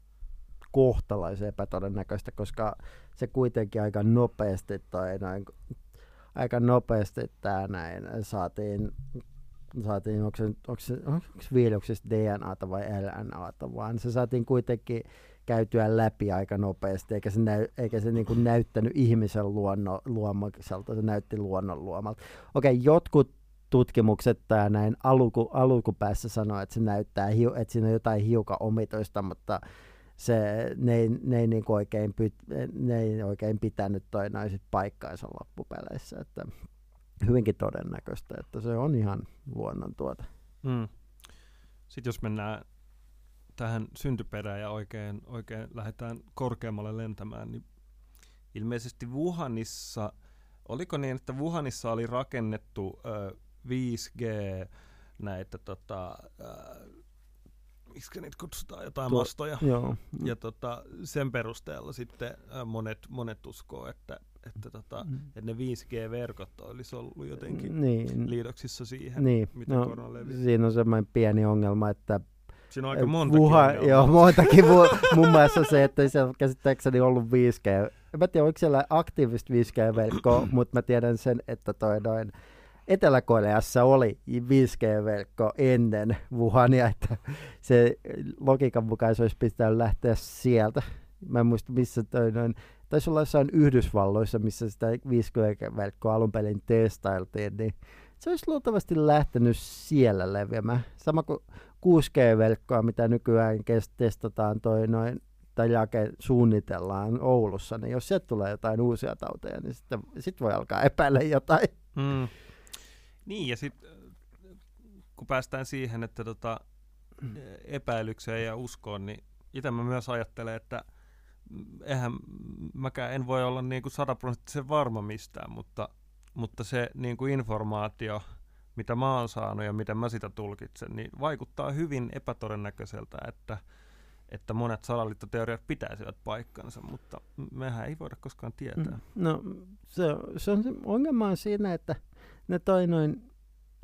kohtalaisen epätodennäköistä, koska se kuitenkin aika nopeasti tai näin, aika nopeasti tämä näin saatiin, saatiin onko se, onko DNAta vai LNAta, vaan se saatiin kuitenkin käytyä läpi aika nopeasti, eikä se, näy, eikä se niin kuin näyttänyt ihmisen luonno, luomakselta, se näytti luonnon luomalta. Okei, jotkut tutkimukset tää näin alku, alkupäässä sanoo, että se näyttää, että siinä on jotain hiukan omituista, mutta se, ne ei, ne ei niin oikein, pyt, ne ei oikein pitänyt toi noin sit paikkaansa loppupeleissä, että hyvinkin todennäköistä, että se on ihan luonnontuote. Mm. Sitten jos mennään tähän syntyperään ja oikein, oikein lähdetään korkeammalle lentämään, niin ilmeisesti Wuhanissa, oliko niin, että Wuhanissa oli rakennettu ö, 5G näitä tota, ö, miksi niitä kutsutaan, jotain Tuo- mastoja. Joo, Ja tota, sen perusteella sitten ö, monet, monet uskoo, että, että, tota, Mm. että ne 5G-verkot olisi ollut jotenkin niin, liidoksissa siihen, niin. miten No, korona leviää. siinä on semmoinen pieni ongelma, että Siinä on aika Eh, monta Wuhan- Joo, montakin. Mun mielestä se, että ei siellä käsittääkseni ollut 5G. En mä tiedä, oliko siellä aktiivista 5G-verkkoa, mutta mä tiedän sen, että toi noin Etelä-Koreassa oli 5G-verkko ennen Wuhania, että se logiikan mukaan se olisi pitänyt lähteä sieltä. Mä en muista, missä toi noin, taisi olla jossain Yhdysvalloissa, missä sitä 5G-verkkoa alun perin testailtiin, niin se olisi luultavasti lähtenyt siellä leviämään. Sama kuin 6G-verkkoa, mitä nykyään testataan toi noin, tai jake suunnitellaan Oulussa, niin jos sieltä tulee jotain uusia tauteja, niin sitten sit voi alkaa epäillä jotain. Mm. Niin, ja sitten kun päästään siihen, että tota, epäilykseen ja uskoon, niin itse mä myös ajattelen, että mm, eihän mäkään en voi olla niinku sataprosenttisen varma mistään, mutta, mutta se niinku informaatio, mitä mä oon saanut ja miten mä sitä tulkitsen, niin vaikuttaa hyvin epätodennäköiseltä, että, että monet salaliittoteoriat pitäisivät paikkansa, mutta mehän ei voida koskaan tietää. No se, se on se ongelma on siinä, että ne toi noin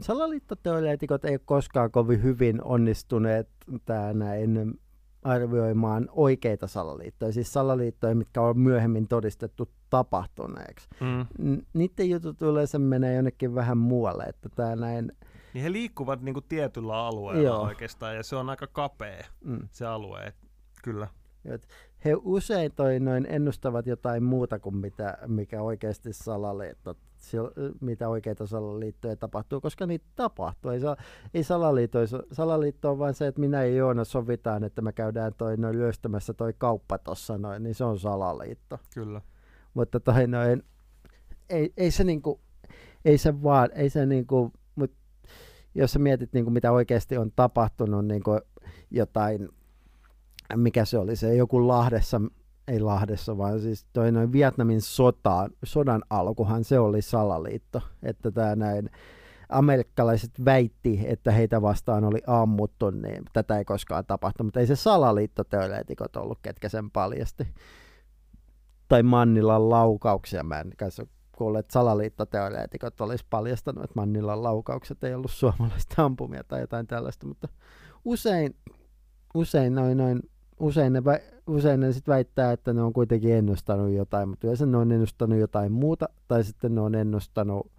salaliittoteoreetikot ei ole koskaan kovin hyvin onnistuneet tää näin arvioimaan oikeita salaliittoja, siis salaliittoja, mitkä on myöhemmin todistettu tapahtuneeksi. Mm. Niiden jutut yleensä menee jonnekin vähän muualle, että tää näin, Niin he liikkuvat niinku tietyllä alueella Joo. oikeastaan, ja se on aika kapea mm. se alue. Et, kyllä. he usein toi noin ennustavat jotain muuta kuin mitä, mikä oikeasti salaliitto mitä oikeita salaliittoja tapahtuu, koska niitä tapahtuu. Ei, ei salaliitto, salaliitto on vain se, että minä ja Joona sovitaan, että me käydään toi noin lyöstämässä toi kauppa tuossa noin, niin se on salaliitto. Kyllä. Mutta toi noin, ei, ei se niinku, ei se vaan, ei se niinku, mut jos sä mietit niinku, mitä oikeasti on tapahtunut, niinku jotain, mikä se oli, se joku Lahdessa, ei Lahdessa, vaan siis toi noin Vietnamin sotaan, sodan alkuhan se oli salaliitto, että tämä näin amerikkalaiset väitti, että heitä vastaan oli ammuttu, niin tätä ei koskaan tapahtunut, mutta ei se salaliittoteoreetikot ollut, ketkä sen paljasti. Tai Mannilan laukauksia, mä en kanssa kuullut, että salaliittoteoreetikot olisi paljastanut, että Mannilan laukaukset ei ollut suomalaista ampumia tai jotain tällaista, mutta usein, usein noin, noin usein ne, usein ne sit väittää, että ne on kuitenkin ennustanut jotain, mutta yleensä ne on ennustanut jotain muuta, tai sitten ne on ennustanut,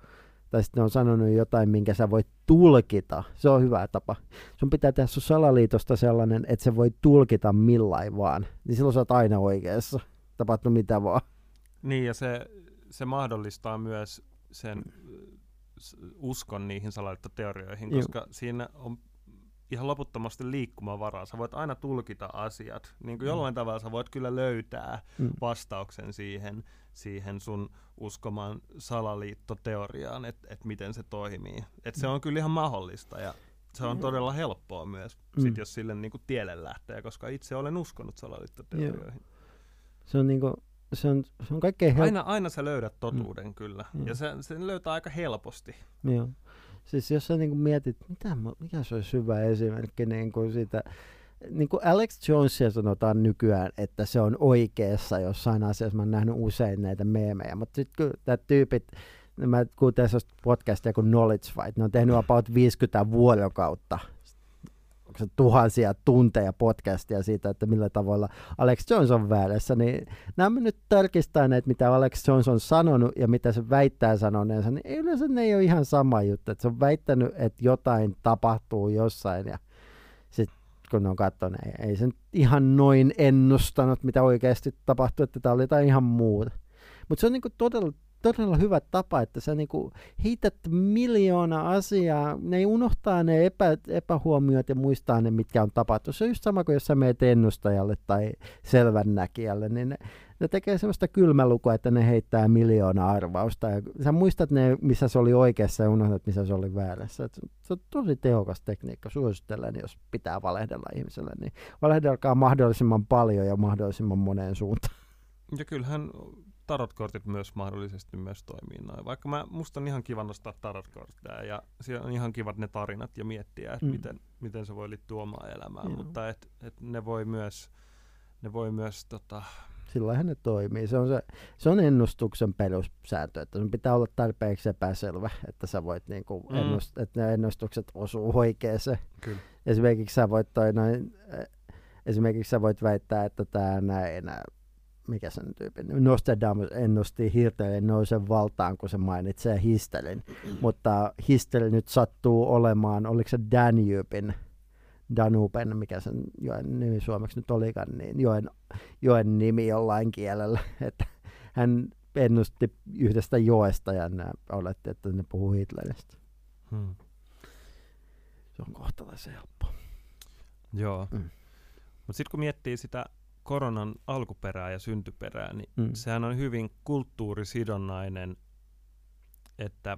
tai sitten ne on sanonut jotain, minkä sä voit tulkita. Se on hyvä tapa. Sun pitää tehdä sun salaliitosta sellainen, että se voi tulkita millain vaan. Niin silloin sä oot aina oikeassa. Tapahtuu mitä vaan. Niin, ja se, se mahdollistaa myös sen uskon niihin salaliittoteorioihin, koska siinä on ihan loputtomasti liikkumavaraa. Sä voit aina tulkita asiat. Niin kuin mm. jollain tavalla sä voit kyllä löytää mm. vastauksen siihen, siihen sun uskomaan salaliittoteoriaan, että et miten se toimii. Et se mm. on kyllä ihan mahdollista ja se on mm. todella helppoa myös, mm. sit jos sille niin kuin tielle lähtee, koska itse olen uskonut salaliittoteorioihin. Se on niin kuin se on, se on kaikkein hel- aina, aina sä löydät totuuden mm. kyllä, mm. ja se, sen löytää aika helposti. Joo. Siis jos sä niin mietit, mitä, mikä se olisi hyvä esimerkki niin kuin sitä, niin kuin Alex Jonesia sanotaan nykyään, että se on oikeassa jossain asiassa. Mä oon nähnyt usein näitä meemejä, mutta sitten kun tämä tyypit, mä kuuntelen sellaista podcastia kuin Knowledge Fight, ne on tehnyt about 50 vuorokautta tuhansia tunteja podcastia siitä, että millä tavalla Alex Jones on väärässä, niin nämä nyt tarkistaneet, mitä Alex Jones on sanonut ja mitä se väittää sanoneensa, niin yleensä ne ei ole ihan sama juttu, että se on väittänyt, että jotain tapahtuu jossain ja sitten kun ne on katsonut, ei, ei se ihan noin ennustanut, mitä oikeasti tapahtuu, että tämä oli jotain ihan muuta. Mutta se on niinku todella todella hyvä tapa, että sä niinku heität miljoona asiaa, ne ei unohtaa ne epä, epähuomiot ja muistaa ne, mitkä on tapahtunut. Se on just sama kuin jos sä meet ennustajalle tai selvännäkijälle, niin ne, ne tekee sellaista kylmälukua, että ne heittää miljoona arvausta. Ja sä muistat ne, missä se oli oikeassa ja unohdat, missä se oli väärässä. Et se on tosi tehokas tekniikka. Suosittelen, jos pitää valehdella ihmiselle, niin valehdelkaa mahdollisimman paljon ja mahdollisimman moneen suuntaan. Ja kyllähän tarotkortit myös mahdollisesti myös toimii noin. Vaikka mä, musta on ihan kiva nostaa tarotkortteja ja siellä on ihan kivat ne tarinat ja miettiä, että mm. miten, miten se voi liittyä omaan elämään, Joo. mutta et, et ne voi myös, ne voi myös tota... Silloinhan ne toimii. Se on, se, se on ennustuksen perussääntö, että sun pitää olla tarpeeksi epäselvä, että sä voit niinku mm. ennust, että ne ennustukset osuu oikeeseen. Kyllä. Esimerkiksi sä voit toi noin, esimerkiksi sä voit väittää, että tämä näin mikä sen tyypin, Nostradamus ennusti hirteen nousen valtaan, kun se mainitsee Histelin. Mutta Histel nyt sattuu olemaan, oliko se Danuben, Danuben, mikä sen joen nimi suomeksi nyt olikaan, niin joen, joen nimi jollain kielellä. Että hän ennusti yhdestä joesta ja nämä oletti, että ne puhuu Hitleristä. Hmm. Se on kohtalaisen helppo. Joo. Mm. Mutta sitten kun miettii sitä koronan alkuperää ja syntyperää, niin mm. sehän on hyvin kulttuurisidonnainen, että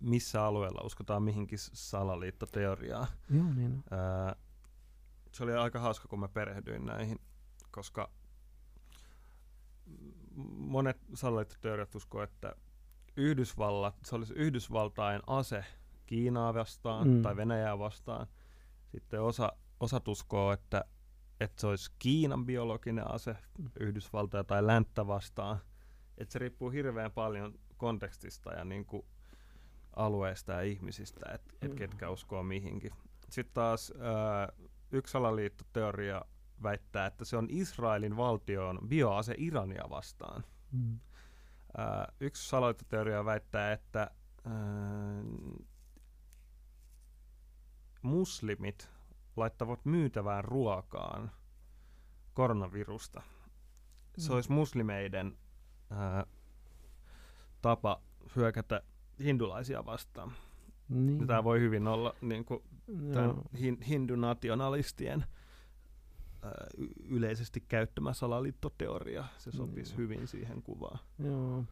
missä alueella uskotaan mihinkin salaliittoteoriaan. Joo, niin Ää, se oli aika hauska, kun mä perehdyin näihin, koska monet salaliittoteoriat uskoo, että Yhdysvallat, se olisi Yhdysvaltain ase Kiinaa vastaan mm. tai Venäjää vastaan. Sitten osa, osa uskoo, että että se olisi Kiinan biologinen ase Yhdysvaltoja tai länttä vastaan. Että se riippuu hirveän paljon kontekstista ja niin kuin alueesta ja ihmisistä, että et mm. ketkä uskoo mihinkin. Sitten taas ää, yksi salaliittoteoria väittää, että se on Israelin valtion bioase Irania vastaan. Mm. Ää, yksi salaliittoteoria väittää, että ää, muslimit laittavat myytävään ruokaan koronavirusta. Se mm. olisi muslimeiden ää, tapa hyökätä hindulaisia vastaan. Niin. Tämä voi hyvin olla niin kuin, tämän hin, hindunationalistien yleisesti käyttämä salaliittoteoria. Se sopisi Joo. hyvin siihen kuvaan. Joo.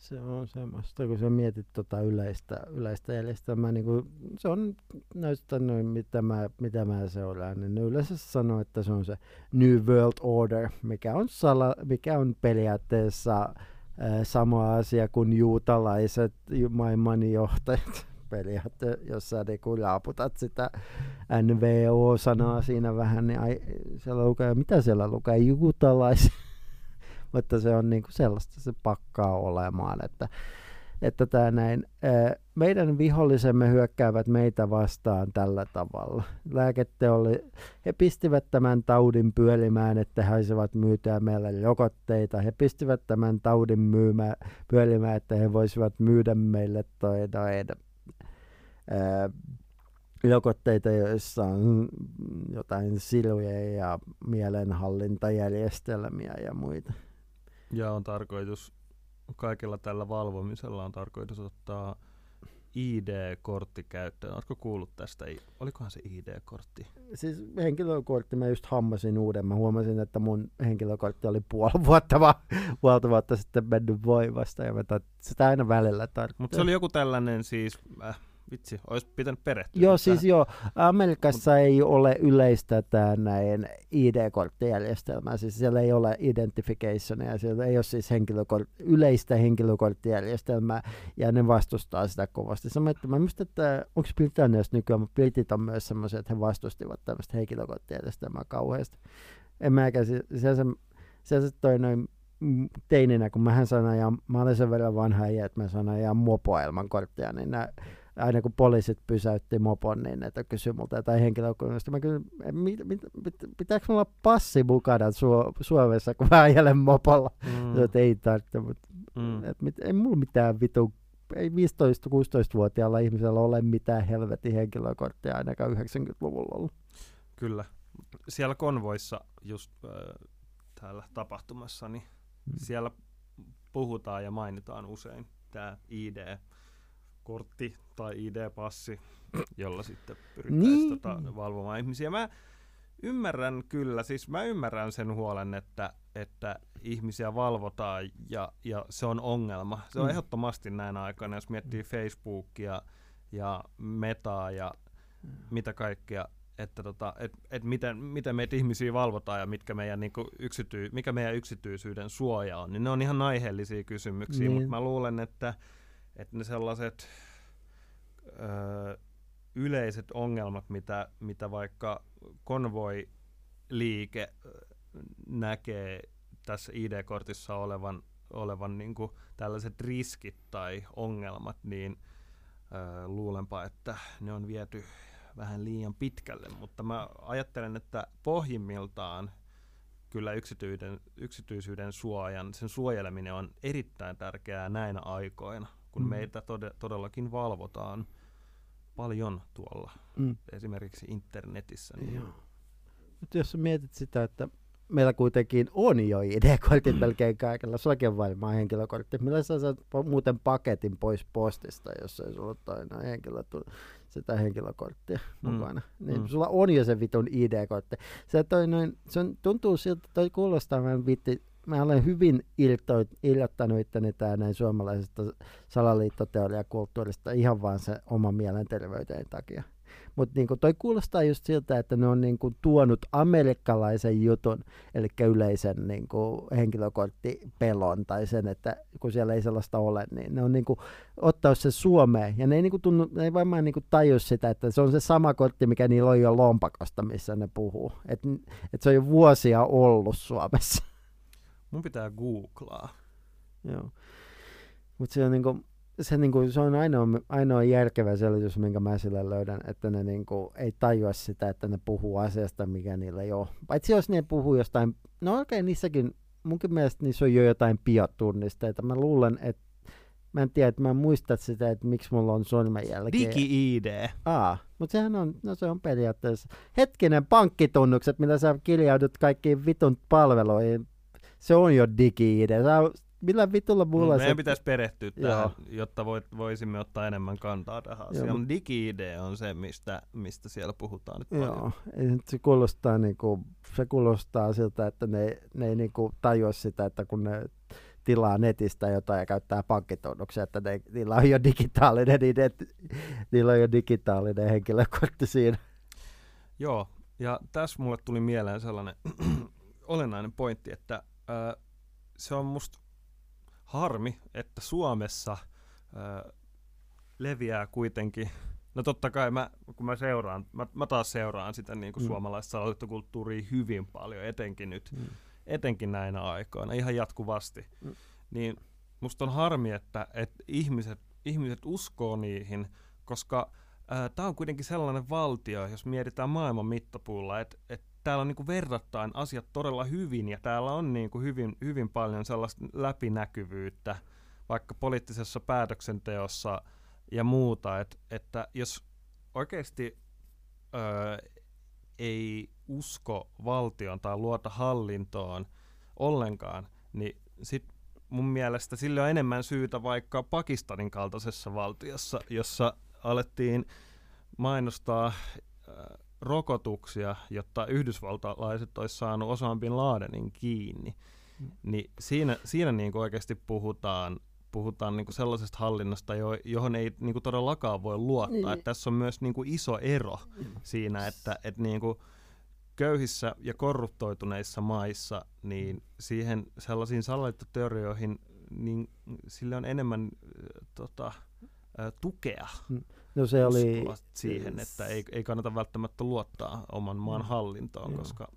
Se on semmoista, kun sä mietit tota yleistä, yleistä järjestelmää, niin kun se on noista noin, mitä mä, mitä mä seuraan, niin ne yleensä sanoo, että se on se New World Order, mikä on, sala, mikä on periaatteessa sama asia kuin juutalaiset ju- maailmanjohtajat periaatteessa, jos sä niinku raaputat sitä NVO-sanaa siinä vähän, niin ai, siellä lukee, mitä siellä lukee, juutalaiset mutta se on niinku sellaista se pakkaa olemaan, että, että tää näin, meidän vihollisemme hyökkäävät meitä vastaan tällä tavalla. Lääketeolli, he pistivät tämän taudin pyörimään, että he saisivat myytyä meille rokotteita. He pistivät tämän taudin myymään, pyörimään, että he voisivat myydä meille toi, noin, ää, rokotteita, joissa on jotain siluja ja mielenhallintajärjestelmiä ja muita. Ja on tarkoitus, kaikella tällä valvomisella on tarkoitus ottaa ID-kortti käyttöön. Oletko kuullut tästä? Olikohan se ID-kortti? Siis henkilökortti, mä just hammasin uuden. Mä huomasin, että mun henkilökortti oli puoli vuotta, va- puolta vuotta sitten mennyt voimasta. Ja mä tat, sitä aina välillä tarvitsee. Mutta se oli joku tällainen siis, äh, vitsi, olisi pitänyt perehtyä. Joo, tähän. siis joo. Amerikassa ei ole yleistä tämä näin ID-korttijärjestelmää. Siis siellä ei ole identificationia, siellä ei ole siis henkilökort, yleistä henkilökorttijärjestelmää, ja ne vastustaa sitä kovasti. Samoin, että mä muistan, että onko Britanniassa nykyään, mutta Britit on myös semmoisia, että he vastustivat tämmöistä henkilökorttijärjestelmää kauheasti. En mäkään, se, se, se, se, toi noin teininä, kun mähän sanoin, ja mä olen sen verran vanha äijä, että mä sanoin, ja mopoa ilman korttia, niin nää, aina kun poliisit pysäytti mopon, niin että kysyi multa jotain henkilökunnasta. Mä kysyin, "Eh, mit, mit, mit, pitääkö mulla passi mukana Suo, Suomessa, kun mä ajelen mopolla? Mm. Että ei tarvitse, mutta mm. et, mit, ei mulla mitään vitu, ei 15-16-vuotiaalla ihmisellä ole mitään helvetin henkilökorttia ainakaan 90-luvulla ollut. Kyllä. Siellä konvoissa just äh, täällä tapahtumassa, niin Mm. siellä puhutaan ja mainitaan usein tämä ID-kortti tai ID-passi, jolla sitten pyrittäisiin Niin. tota, valvomaan ihmisiä. Mä ymmärrän kyllä, siis mä ymmärrän sen huolen, että, että ihmisiä valvotaan ja, ja se on ongelma. Se on Mm. ehdottomasti näin aikana, jos miettii Facebookia ja Metaa ja mitä kaikkea, että tota, et, et miten, miten meitä ihmisiä valvotaan ja mitkä meidän, niinku, yksityy, mikä meidän yksityisyyden suoja on, niin ne on ihan aiheellisia kysymyksiä, Niin. mutta mä luulen, että, että ne sellaiset ö, yleiset ongelmat, mitä, mitä vaikka konvoi-liike näkee tässä ID-kortissa olevan, olevan niin kuin tällaiset riskit tai ongelmat, niin ö, luulenpa, että ne on viety vähän liian pitkälle, mutta mä ajattelen, että pohjimmiltaan kyllä yksityisyyden, yksityisyyden suojan, sen suojeleminen on erittäin tärkeää näinä aikoina, kun Mm. mm. meitä tode, todellakin valvotaan paljon tuolla, Mm. esimerkiksi internetissä. Niin Joo. Mutta jos mietit sitä, että meillä kuitenkin on jo ID-kortit melkein kaikilla, sullakin on varmaan henkilökortti. Millä sä saat muuten paketin pois postista, jos ei sulla ole aina henkilö, sitä henkilökorttia Mm. mukana. Niin Mm. sulla on jo se vitun ID-kortti. Se, toi noin, se on, tuntuu siltä, toi kuulostaa vähän vitti. Mä olen hyvin irto- irrottanut itteni tää näin suomalaisesta salaliittoteoriakulttuurista ihan vaan se oma mielenterveyden takia. Mutta niinku toi kuulostaa just siltä, että ne on niinku tuonut amerikkalaisen jutun, eli yleisen niinku henkilökorttipelon tai sen, että kun siellä ei sellaista ole, niin ne on niinku ottanut se Suomeen. Ja ne ei, niinku tunnu, ne ei varmaan niinku taju sitä, että se on se sama kortti, mikä niillä on jo lompakosta, missä ne puhuu. Että et se on jo vuosia ollut Suomessa. Mun pitää googlaa. Joo. Mutta se on niinku, se, niinku, se on ainoa, ainoa järkevä selitys, minkä mä sille löydän, että ne niinku, ei tajua sitä, että ne puhuu asiasta, mikä niillä ei ole. Paitsi jos ne puhuu jostain, no okei, okay, niissäkin, munkin mielestä niissä on jo jotain biotunnisteita. Mä luulen, että Mä en tiedä, että mä en muista sitä, että miksi mulla on sormenjälkeä. Digi-ID. Aa, mutta sehän on, no se on periaatteessa hetkinen pankkitunnukset, millä sä kirjaudut kaikkiin vitun palveluihin. Se on jo digi Sä millä vitulla mulla Meidän se... pitäisi perehtyä tähän, Joo. jotta voit, voisimme ottaa enemmän kantaa tähän Joo, asiaan. Digi-ID on se, mistä, mistä siellä puhutaan nyt Joo, paljon. nyt se kuulostaa, niinku, se kuulostaa siltä, että ne, ne ei niinku tajua sitä, että kun ne tilaa netistä jotain ja käyttää pankkitunnuksia, että ne, niillä on jo digitaalinen, ident- niillä on jo digitaalinen henkilökortti siinä. Joo, ja tässä mulle tuli mieleen sellainen olennainen pointti, että ö, se on musta harmi, että Suomessa ö, leviää kuitenkin, no totta kai mä, kun mä seuraan, mä, mä taas seuraan sitä niin kuin Mm. mm. suomalaista salaliittokulttuuria hyvin paljon, etenkin nyt, Mm. etenkin näinä aikoina, ihan jatkuvasti, Mm. niin musta on harmi, että, että ihmiset, ihmiset uskoo niihin, koska tämä on kuitenkin sellainen valtio, jos mietitään maailman mittapuulla, että et täällä on niinku verrattain asiat todella hyvin ja täällä on niinku hyvin, hyvin paljon sellaista läpinäkyvyyttä vaikka poliittisessa päätöksenteossa ja muuta, et, että jos oikeasti ö, ei usko valtion tai luota hallintoon ollenkaan, niin sit mun mielestä sille on enemmän syytä vaikka Pakistanin kaltaisessa valtiossa, jossa alettiin mainostaa rokotuksia, jotta yhdysvaltalaiset olisi saanut Osama Bin Ladenin kiinni. Mm. Niin siinä, siinä niin oikeasti puhutaan, puhutaan niin sellaisesta hallinnosta, jo, johon ei niin todellakaan voi luottaa. Niin. Että tässä on myös niin iso ero siinä, että, että niin köyhissä ja korruptoituneissa maissa, niin siihen sellaisiin salaliittoteorioihin, niin sille on enemmän tota, tukea No se oli, siihen, että ei, ei kannata välttämättä luottaa oman maan Mm. hallintoon, Joo. koska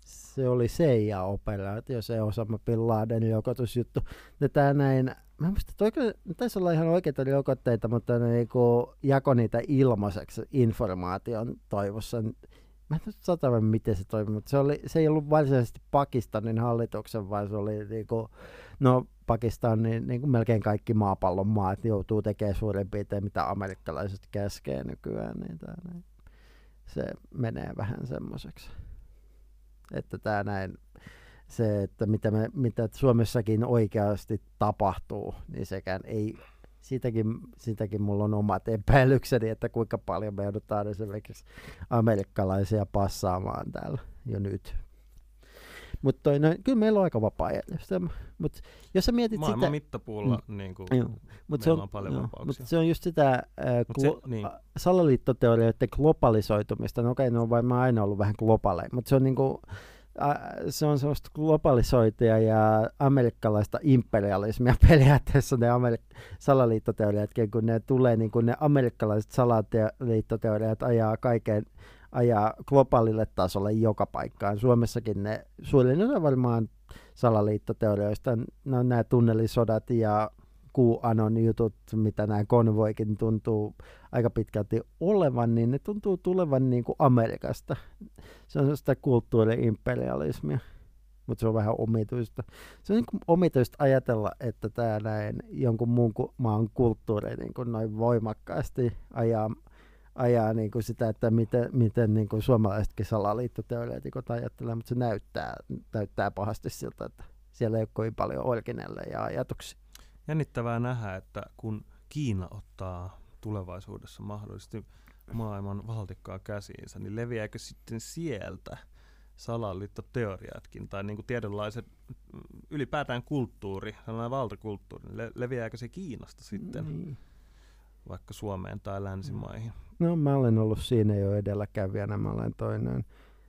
se oli CIA-operaatio, se Osama Bin Ladenin rokotusjuttu. Ja tää näin, mä en muista, toi kyllä- ne taisi olla ihan oikeita rokotteita, mutta ne niinku jako niitä ilmaiseksi informaation toivossa. Mä en nyt sata miten se toimi, mutta se, oli, se ei ollut varsinaisesti Pakistanin hallituksen, vaan se oli niinku, no Pakistan, niin, niin kuin melkein kaikki maapallon maat joutuu tekemään suurin piirtein mitä amerikkalaiset käskee nykyään, niin tää näin. se menee vähän semmoiseksi. Että tämä näin, se, että mitä, me, mitä Suomessakin oikeasti tapahtuu, niin sekään ei, siitäkin, siitäkin mulla on omat epäilykseni, että kuinka paljon me joudutaan esimerkiksi amerikkalaisia passaamaan täällä jo nyt. Mutta no, kyllä meillä on aika vapaa järjestelmä. Mutta jos sä mietit maailman sitä... mittapuulla niin kuin, Joo, Mut se on, on paljon joo, vapauksia. mutta se on just sitä äh, se, glo- niin, a- salaliittoteorioiden globalisoitumista. No okei, ne on varmaan aina ollut vähän globaaleja, mutta se on niinku, ä, se on semmoista globalisointia ja amerikkalaista imperialismia periaatteessa ne amerik- salaliittoteoriatkin, kun ne tulee, niin kun ne amerikkalaiset salaliittoteoriat ajaa kaiken, ajaa globaalille tasolle joka paikkaan. Suomessakin ne suurin osa varmaan salaliittoteorioista, ne on nämä tunnelisodat ja QAnon jutut, mitä nämä konvoikin tuntuu aika pitkälti olevan, niin ne tuntuu tulevan niin kuin Amerikasta. Se on sitä kulttuuri-imperialismia, mutta se on vähän omituista. Se on niin kuin omituista ajatella, että tämä näin jonkun muun maan kulttuuri niin kuin noin voimakkaasti ajaa, ajaa niin kuin sitä, että miten, miten niin kuin suomalaisetkin salaliittoteoreetikot ajattelee, mutta se näyttää, näyttää pahasti siltä, että siellä ei ole kovin paljon originelleja ajatuksia. jännittävää nähdä, että kun Kiina ottaa tulevaisuudessa mahdollisesti maailman valtikkaa käsiinsä, niin leviääkö sitten sieltä salaliittoteoriatkin tai niin kuin tietynlaiset mm, ylipäätään kulttuuri, sellainen valtakulttuuri, niin le- leviääkö se Kiinasta sitten Niin. Vaikka Suomeen tai länsimaihin? No mä olen ollut siinä jo edelläkävijänä, mä olen toinen.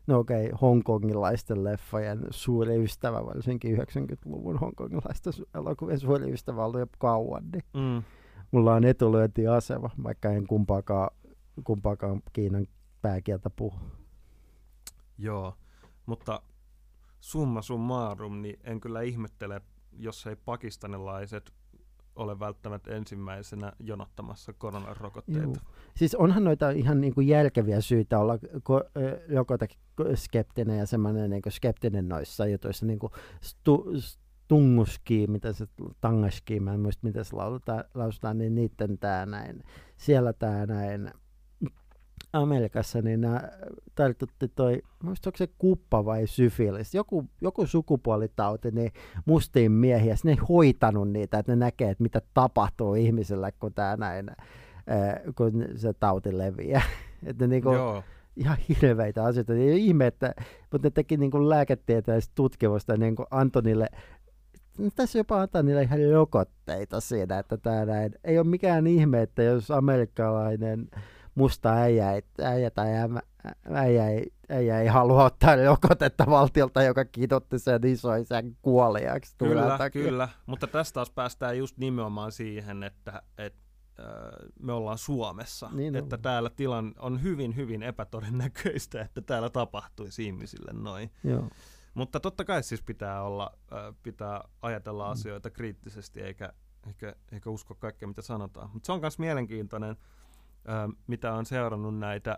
No okei, okay, hongkongilaisten leffojen suuri ystävä, varsinkin 90-luvun hongkongilaisten elokuvien suuri ystävä ollut jo kauan, niin Mm. mulla on etulyöntiasema, vaikka en kumpaakaan, kumpaakaan Kiinan pääkieltä puhu. Joo, mutta summa summarum, niin en kyllä ihmettele, jos ei pakistanilaiset ole välttämättä ensimmäisenä jonottamassa koronarokotteita. Juu. Siis onhan noita ihan niin kuin syitä olla ko- ö, rokote-skeptinen ja semmoinen niin skeptinen noissa jutuissa, niin kuin stu, tunguski, mitä se tangaski, mä en muista miten se lausutaan, lausutaan niin niiden tää näin, siellä tää näin Amerikassa, niin nää, tartutti toi, muista onko se kuppa vai syfilis, joku, joku sukupuolitauti, niin mustiin miehiä, ne ei hoitanut niitä, että ne näkee, että mitä tapahtuu ihmisellä, kun tämä näin, ää, kun se tauti leviää. että niinku, Joo. ihan hirveitä asioita. Ei ole ihme, että, mutta ne teki niin kuin lääketieteellistä tutkimusta niin kuin Antonille no tässä jopa antaa niille ihan rokotteita siinä, että tämä näin. Ei ole mikään ihme, että jos amerikkalainen musta äijä, äijä tai äijä, äijä, ei, äijä ei halua ottaa rokotetta valtiolta, joka kiitotti sen isoisän kuoliaksi. Kyllä, kyllä. Mutta tästä taas päästään just nimenomaan siihen, että, että me ollaan Suomessa, niin että on. täällä tilan on hyvin, hyvin epätodennäköistä, että täällä tapahtuisi ihmisille noin. Joo. Mutta totta kai siis pitää, olla, pitää ajatella mm. asioita kriittisesti eikä, eikä, eikä usko kaikkea, mitä sanotaan. Mutta se on myös mielenkiintoinen, mitä on seurannut näitä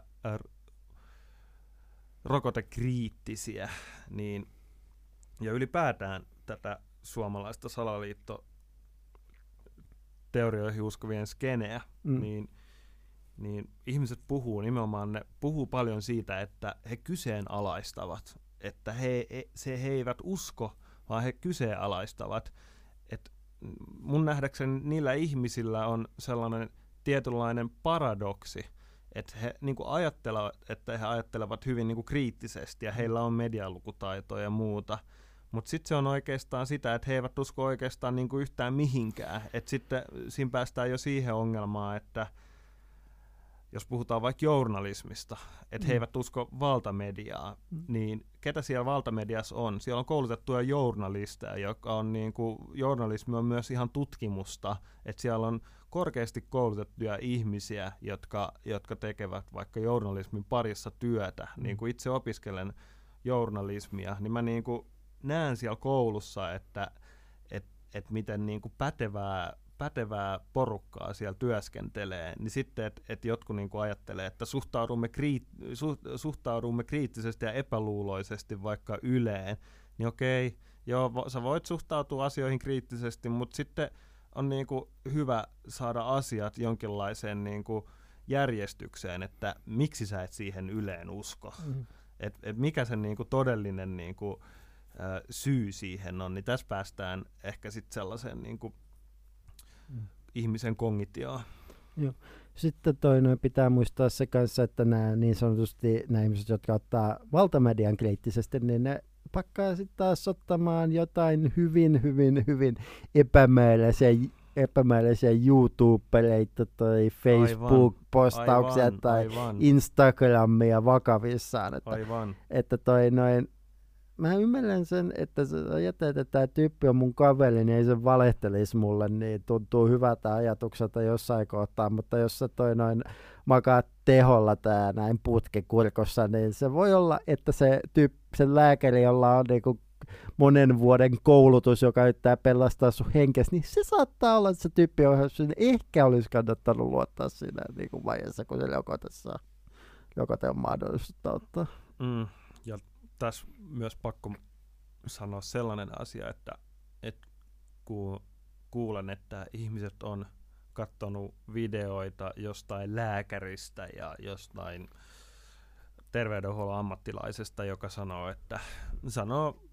rokotekriittisiä, niin, ja ylipäätään tätä suomalaista salaliitto teorioihin uskovien skeneä, mm. niin, niin ihmiset puhuu nimenomaan, ne puhuu paljon siitä, että he kyseenalaistavat, että he, se, he eivät usko, vaan he kyseenalaistavat. Et mun nähdäkseni niillä ihmisillä on sellainen tietynlainen paradoksi, että he niin ajattelevat, että he ajattelevat hyvin niin kriittisesti ja heillä on medialukutaitoja ja muuta – mutta sitten se on oikeastaan sitä, että he eivät usko oikeastaan niinku yhtään mihinkään. Et sitten siinä päästään jo siihen ongelmaan, että jos puhutaan vaikka journalismista, että mm. he eivät usko valtamediaa, mm. niin ketä siellä valtamediassa on? Siellä on koulutettuja journalisteja, joka on niin kuin, journalismi on myös ihan tutkimusta, että siellä on korkeasti koulutettuja ihmisiä, jotka, jotka tekevät vaikka journalismin parissa työtä. Mm. Niin kuin itse opiskelen journalismia, niin mä niin kuin näen siellä koulussa, että et, et miten niin kuin pätevää, pätevää porukkaa siellä työskentelee, niin sitten, että et jotkut niin kuin ajattelee, että suhtaudumme, kriit, su, suhtaudumme kriittisesti ja epäluuloisesti vaikka Yleen, niin okei, joo, sä voit suhtautua asioihin kriittisesti, mutta sitten on niin kuin hyvä saada asiat jonkinlaiseen niin kuin järjestykseen, että miksi sä et siihen Yleen usko. Mm. Et, et mikä se niin kuin todellinen niin kuin, syy siihen on, niin tässä päästään ehkä sitten sellaiseen niin kuin mm. ihmisen kognitioon. Joo. Sitten toinen pitää muistaa se kanssa, että nämä niin sanotusti nämä ihmiset, jotka ottaa valtamedian kriittisesti, niin ne pakkaa sitten taas ottamaan jotain hyvin, hyvin, hyvin epämääräisiä epämääräisiä YouTubereita tai Facebook-postauksia tai aivan. Instagramia vakavissaan. Että, aivan. että toi noin, mä ymmärrän sen, että sä ajattelet, että tämä tyyppi on mun kaveri, niin ei se valehtelisi mulle, niin tuntuu hyvältä ajatukselta jossain kohtaa, mutta jos sä toi noin makaa teholla tää näin putkikurkossa, niin se voi olla, että se tyyppi, se lääkäri, jolla on niinku monen vuoden koulutus, joka yrittää pelastaa sun henkes, niin se saattaa olla, että se tyyppi on, ehkä olisi kannattanut luottaa siinä niin kuin vaiheessa, kun se rokote saa. Rokote on mahdollista ottaa. Mm, ja tässä myös pakko sanoa sellainen asia, että, että kun kuulen, että ihmiset on katsonut videoita jostain lääkäristä ja jostain terveydenhuollon ammattilaisesta, joka sanoo, että sanoo,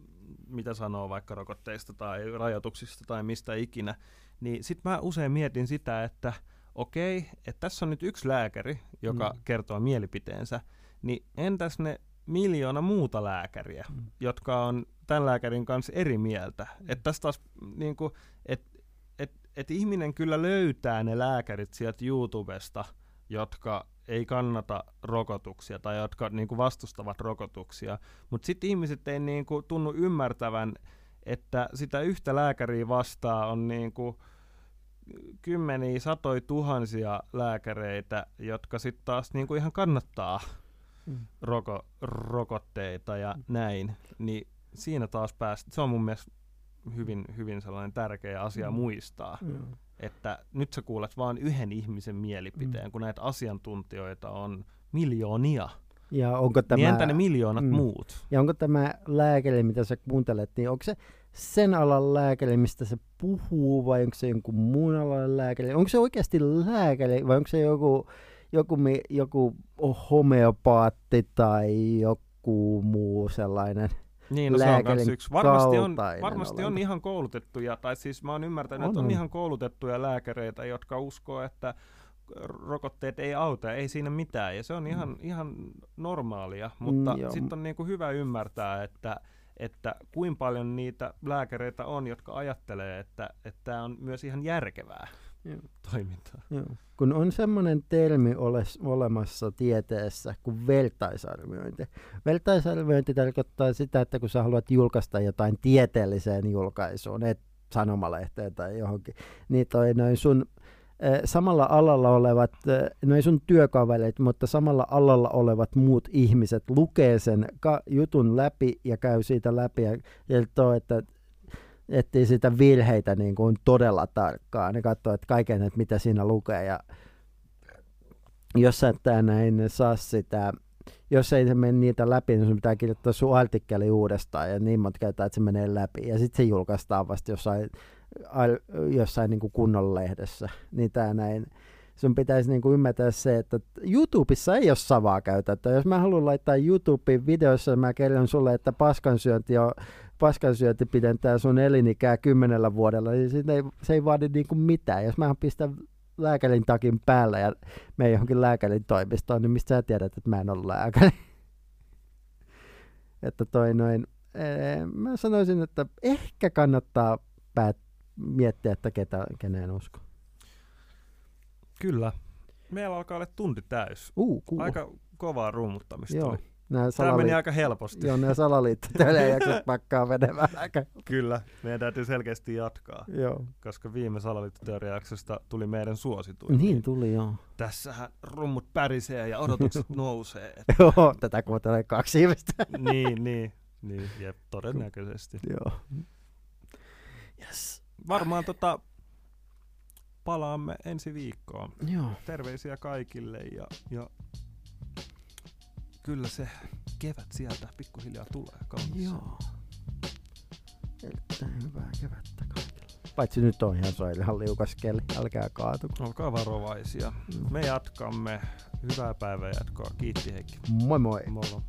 mitä sanoo vaikka rokotteista tai rajoituksista tai mistä ikinä, niin sitten mä usein mietin sitä, että okei, että tässä on nyt yksi lääkäri, joka mm. kertoo mielipiteensä, niin entäs ne miljoona muuta lääkäriä, mm. jotka on tämän lääkärin kanssa eri mieltä. Mm. Että tässä taas, niin kuin, et, ihminen kyllä löytää ne lääkärit sieltä YouTubesta, jotka ei kannata rokotuksia tai jotka niin kuin vastustavat rokotuksia, mutta sitten ihmiset ei niin kuin, tunnu ymmärtävän, että sitä yhtä lääkäriä vastaa on niin kuin, kymmeniä, satoi tuhansia lääkäreitä, jotka sitten taas niin kuin ihan kannattaa mm. roko, rokotteita ja mm. näin, niin siinä taas päästä, se on mun mielestä hyvin, hyvin sellainen tärkeä asia mm. muistaa, mm. että nyt sä kuulet vain yhden ihmisen mielipiteen, mm. kun näitä asiantuntijoita on miljoonia. Ja onko tämä, niin entä ne miljoonat mm. muut? Ja onko tämä lääkäri, mitä sä kuuntelet, niin onko se sen alan lääkäri, mistä se puhuu, vai onko se jonkun muun alan lääkäri? Onko se oikeasti lääkäri, vai onko se joku joku, joku homeopaatti tai joku muu sellainen. Niin, no se on yksi. Varmasti on, varmasti on ihan koulutettuja, tai siis mä oon ymmärtänyt, On, että on on. ihan koulutettuja lääkäreitä, jotka uskoo, että rokotteet ei auta, ei siinä mitään, ja se on ihan, ihan normaalia, mutta Mm, sitten on niinku hyvä ymmärtää, että että kuinka paljon niitä lääkäreitä on, jotka ajattelee, että tämä on myös ihan järkevää Joo. toimintaa. Joo. Kun on semmoinen termi oles, olemassa tieteessä kuin vertaisarviointi. Vertaisarviointi tarkoittaa sitä, että kun sä haluat julkaista jotain tieteelliseen julkaisuun, et sanomalehteen tai johonkin, niin toi noin sun eh, samalla alalla olevat, eh, no ei sun työkaverit, mutta samalla alalla olevat muut ihmiset lukee sen jutun läpi ja käy siitä läpi ja kertoo, että etsii sitä virheitä niin kuin todella tarkkaan. Ne katsoo, että kaiken, että mitä siinä lukee ja jos sä näin saa sitä, jos ei se mene niitä läpi, niin sun pitää kirjoittaa sun artikkeli uudestaan ja niin monta kertaa, että se menee läpi. Ja sitten se julkaistaan vasta jossain, jossain niin kuin kunnon lehdessä. Niin tää näin. Sun pitäisi niin kuin ymmärtää se, että YouTubessa ei ole savaa käytäntöä. Jos mä haluan laittaa YouTubeen videossa, mä kerron sulle, että paskansyönti on paskansyönti pidentää sun elinikää kymmenellä vuodella, niin siitä ei, se ei vaadi niinku mitään. Jos mä pistän lääkärin takin päällä ja menen johonkin lääkärin toimistoon, niin mistä sä tiedät, että mä en ole lääkäri? että toi noin, ee, mä sanoisin, että ehkä kannattaa päät, miettiä, että ketä, keneen usko. Kyllä. Meillä alkaa olla tunti täys. Uh, cool. Aika kovaa rummuttamista Joo. oli. Nämä Tämä meni aika helposti. Joo, nämä salaliittoteille pakkaa menemään aika. Kyllä, meidän täytyy selkeästi jatkaa, Joo. koska viime salaliittoteoriajaksosta tuli meidän suosituin. Niin tuli, joo. Tässähän rummut pärisee ja odotukset nousee. Joo, tätä kuuntelee kaksi ihmistä. niin, niin, niin, jep, todennäköisesti. Joo. Yes. Varmaan tota, palaamme ensi viikkoon. Joo. Terveisiä kaikille ja, ja kyllä se kevät sieltä pikkuhiljaa tulee kaunis. Joo. Erittäin hyvää kevättä kaikille. Paitsi nyt on ihan so ihan liukas keli, älkää kaatuko. Olkaa varovaisia. Me jatkamme. Hyvää päivää jatkoa. Kiitti Heikki. Moi moi! Moro.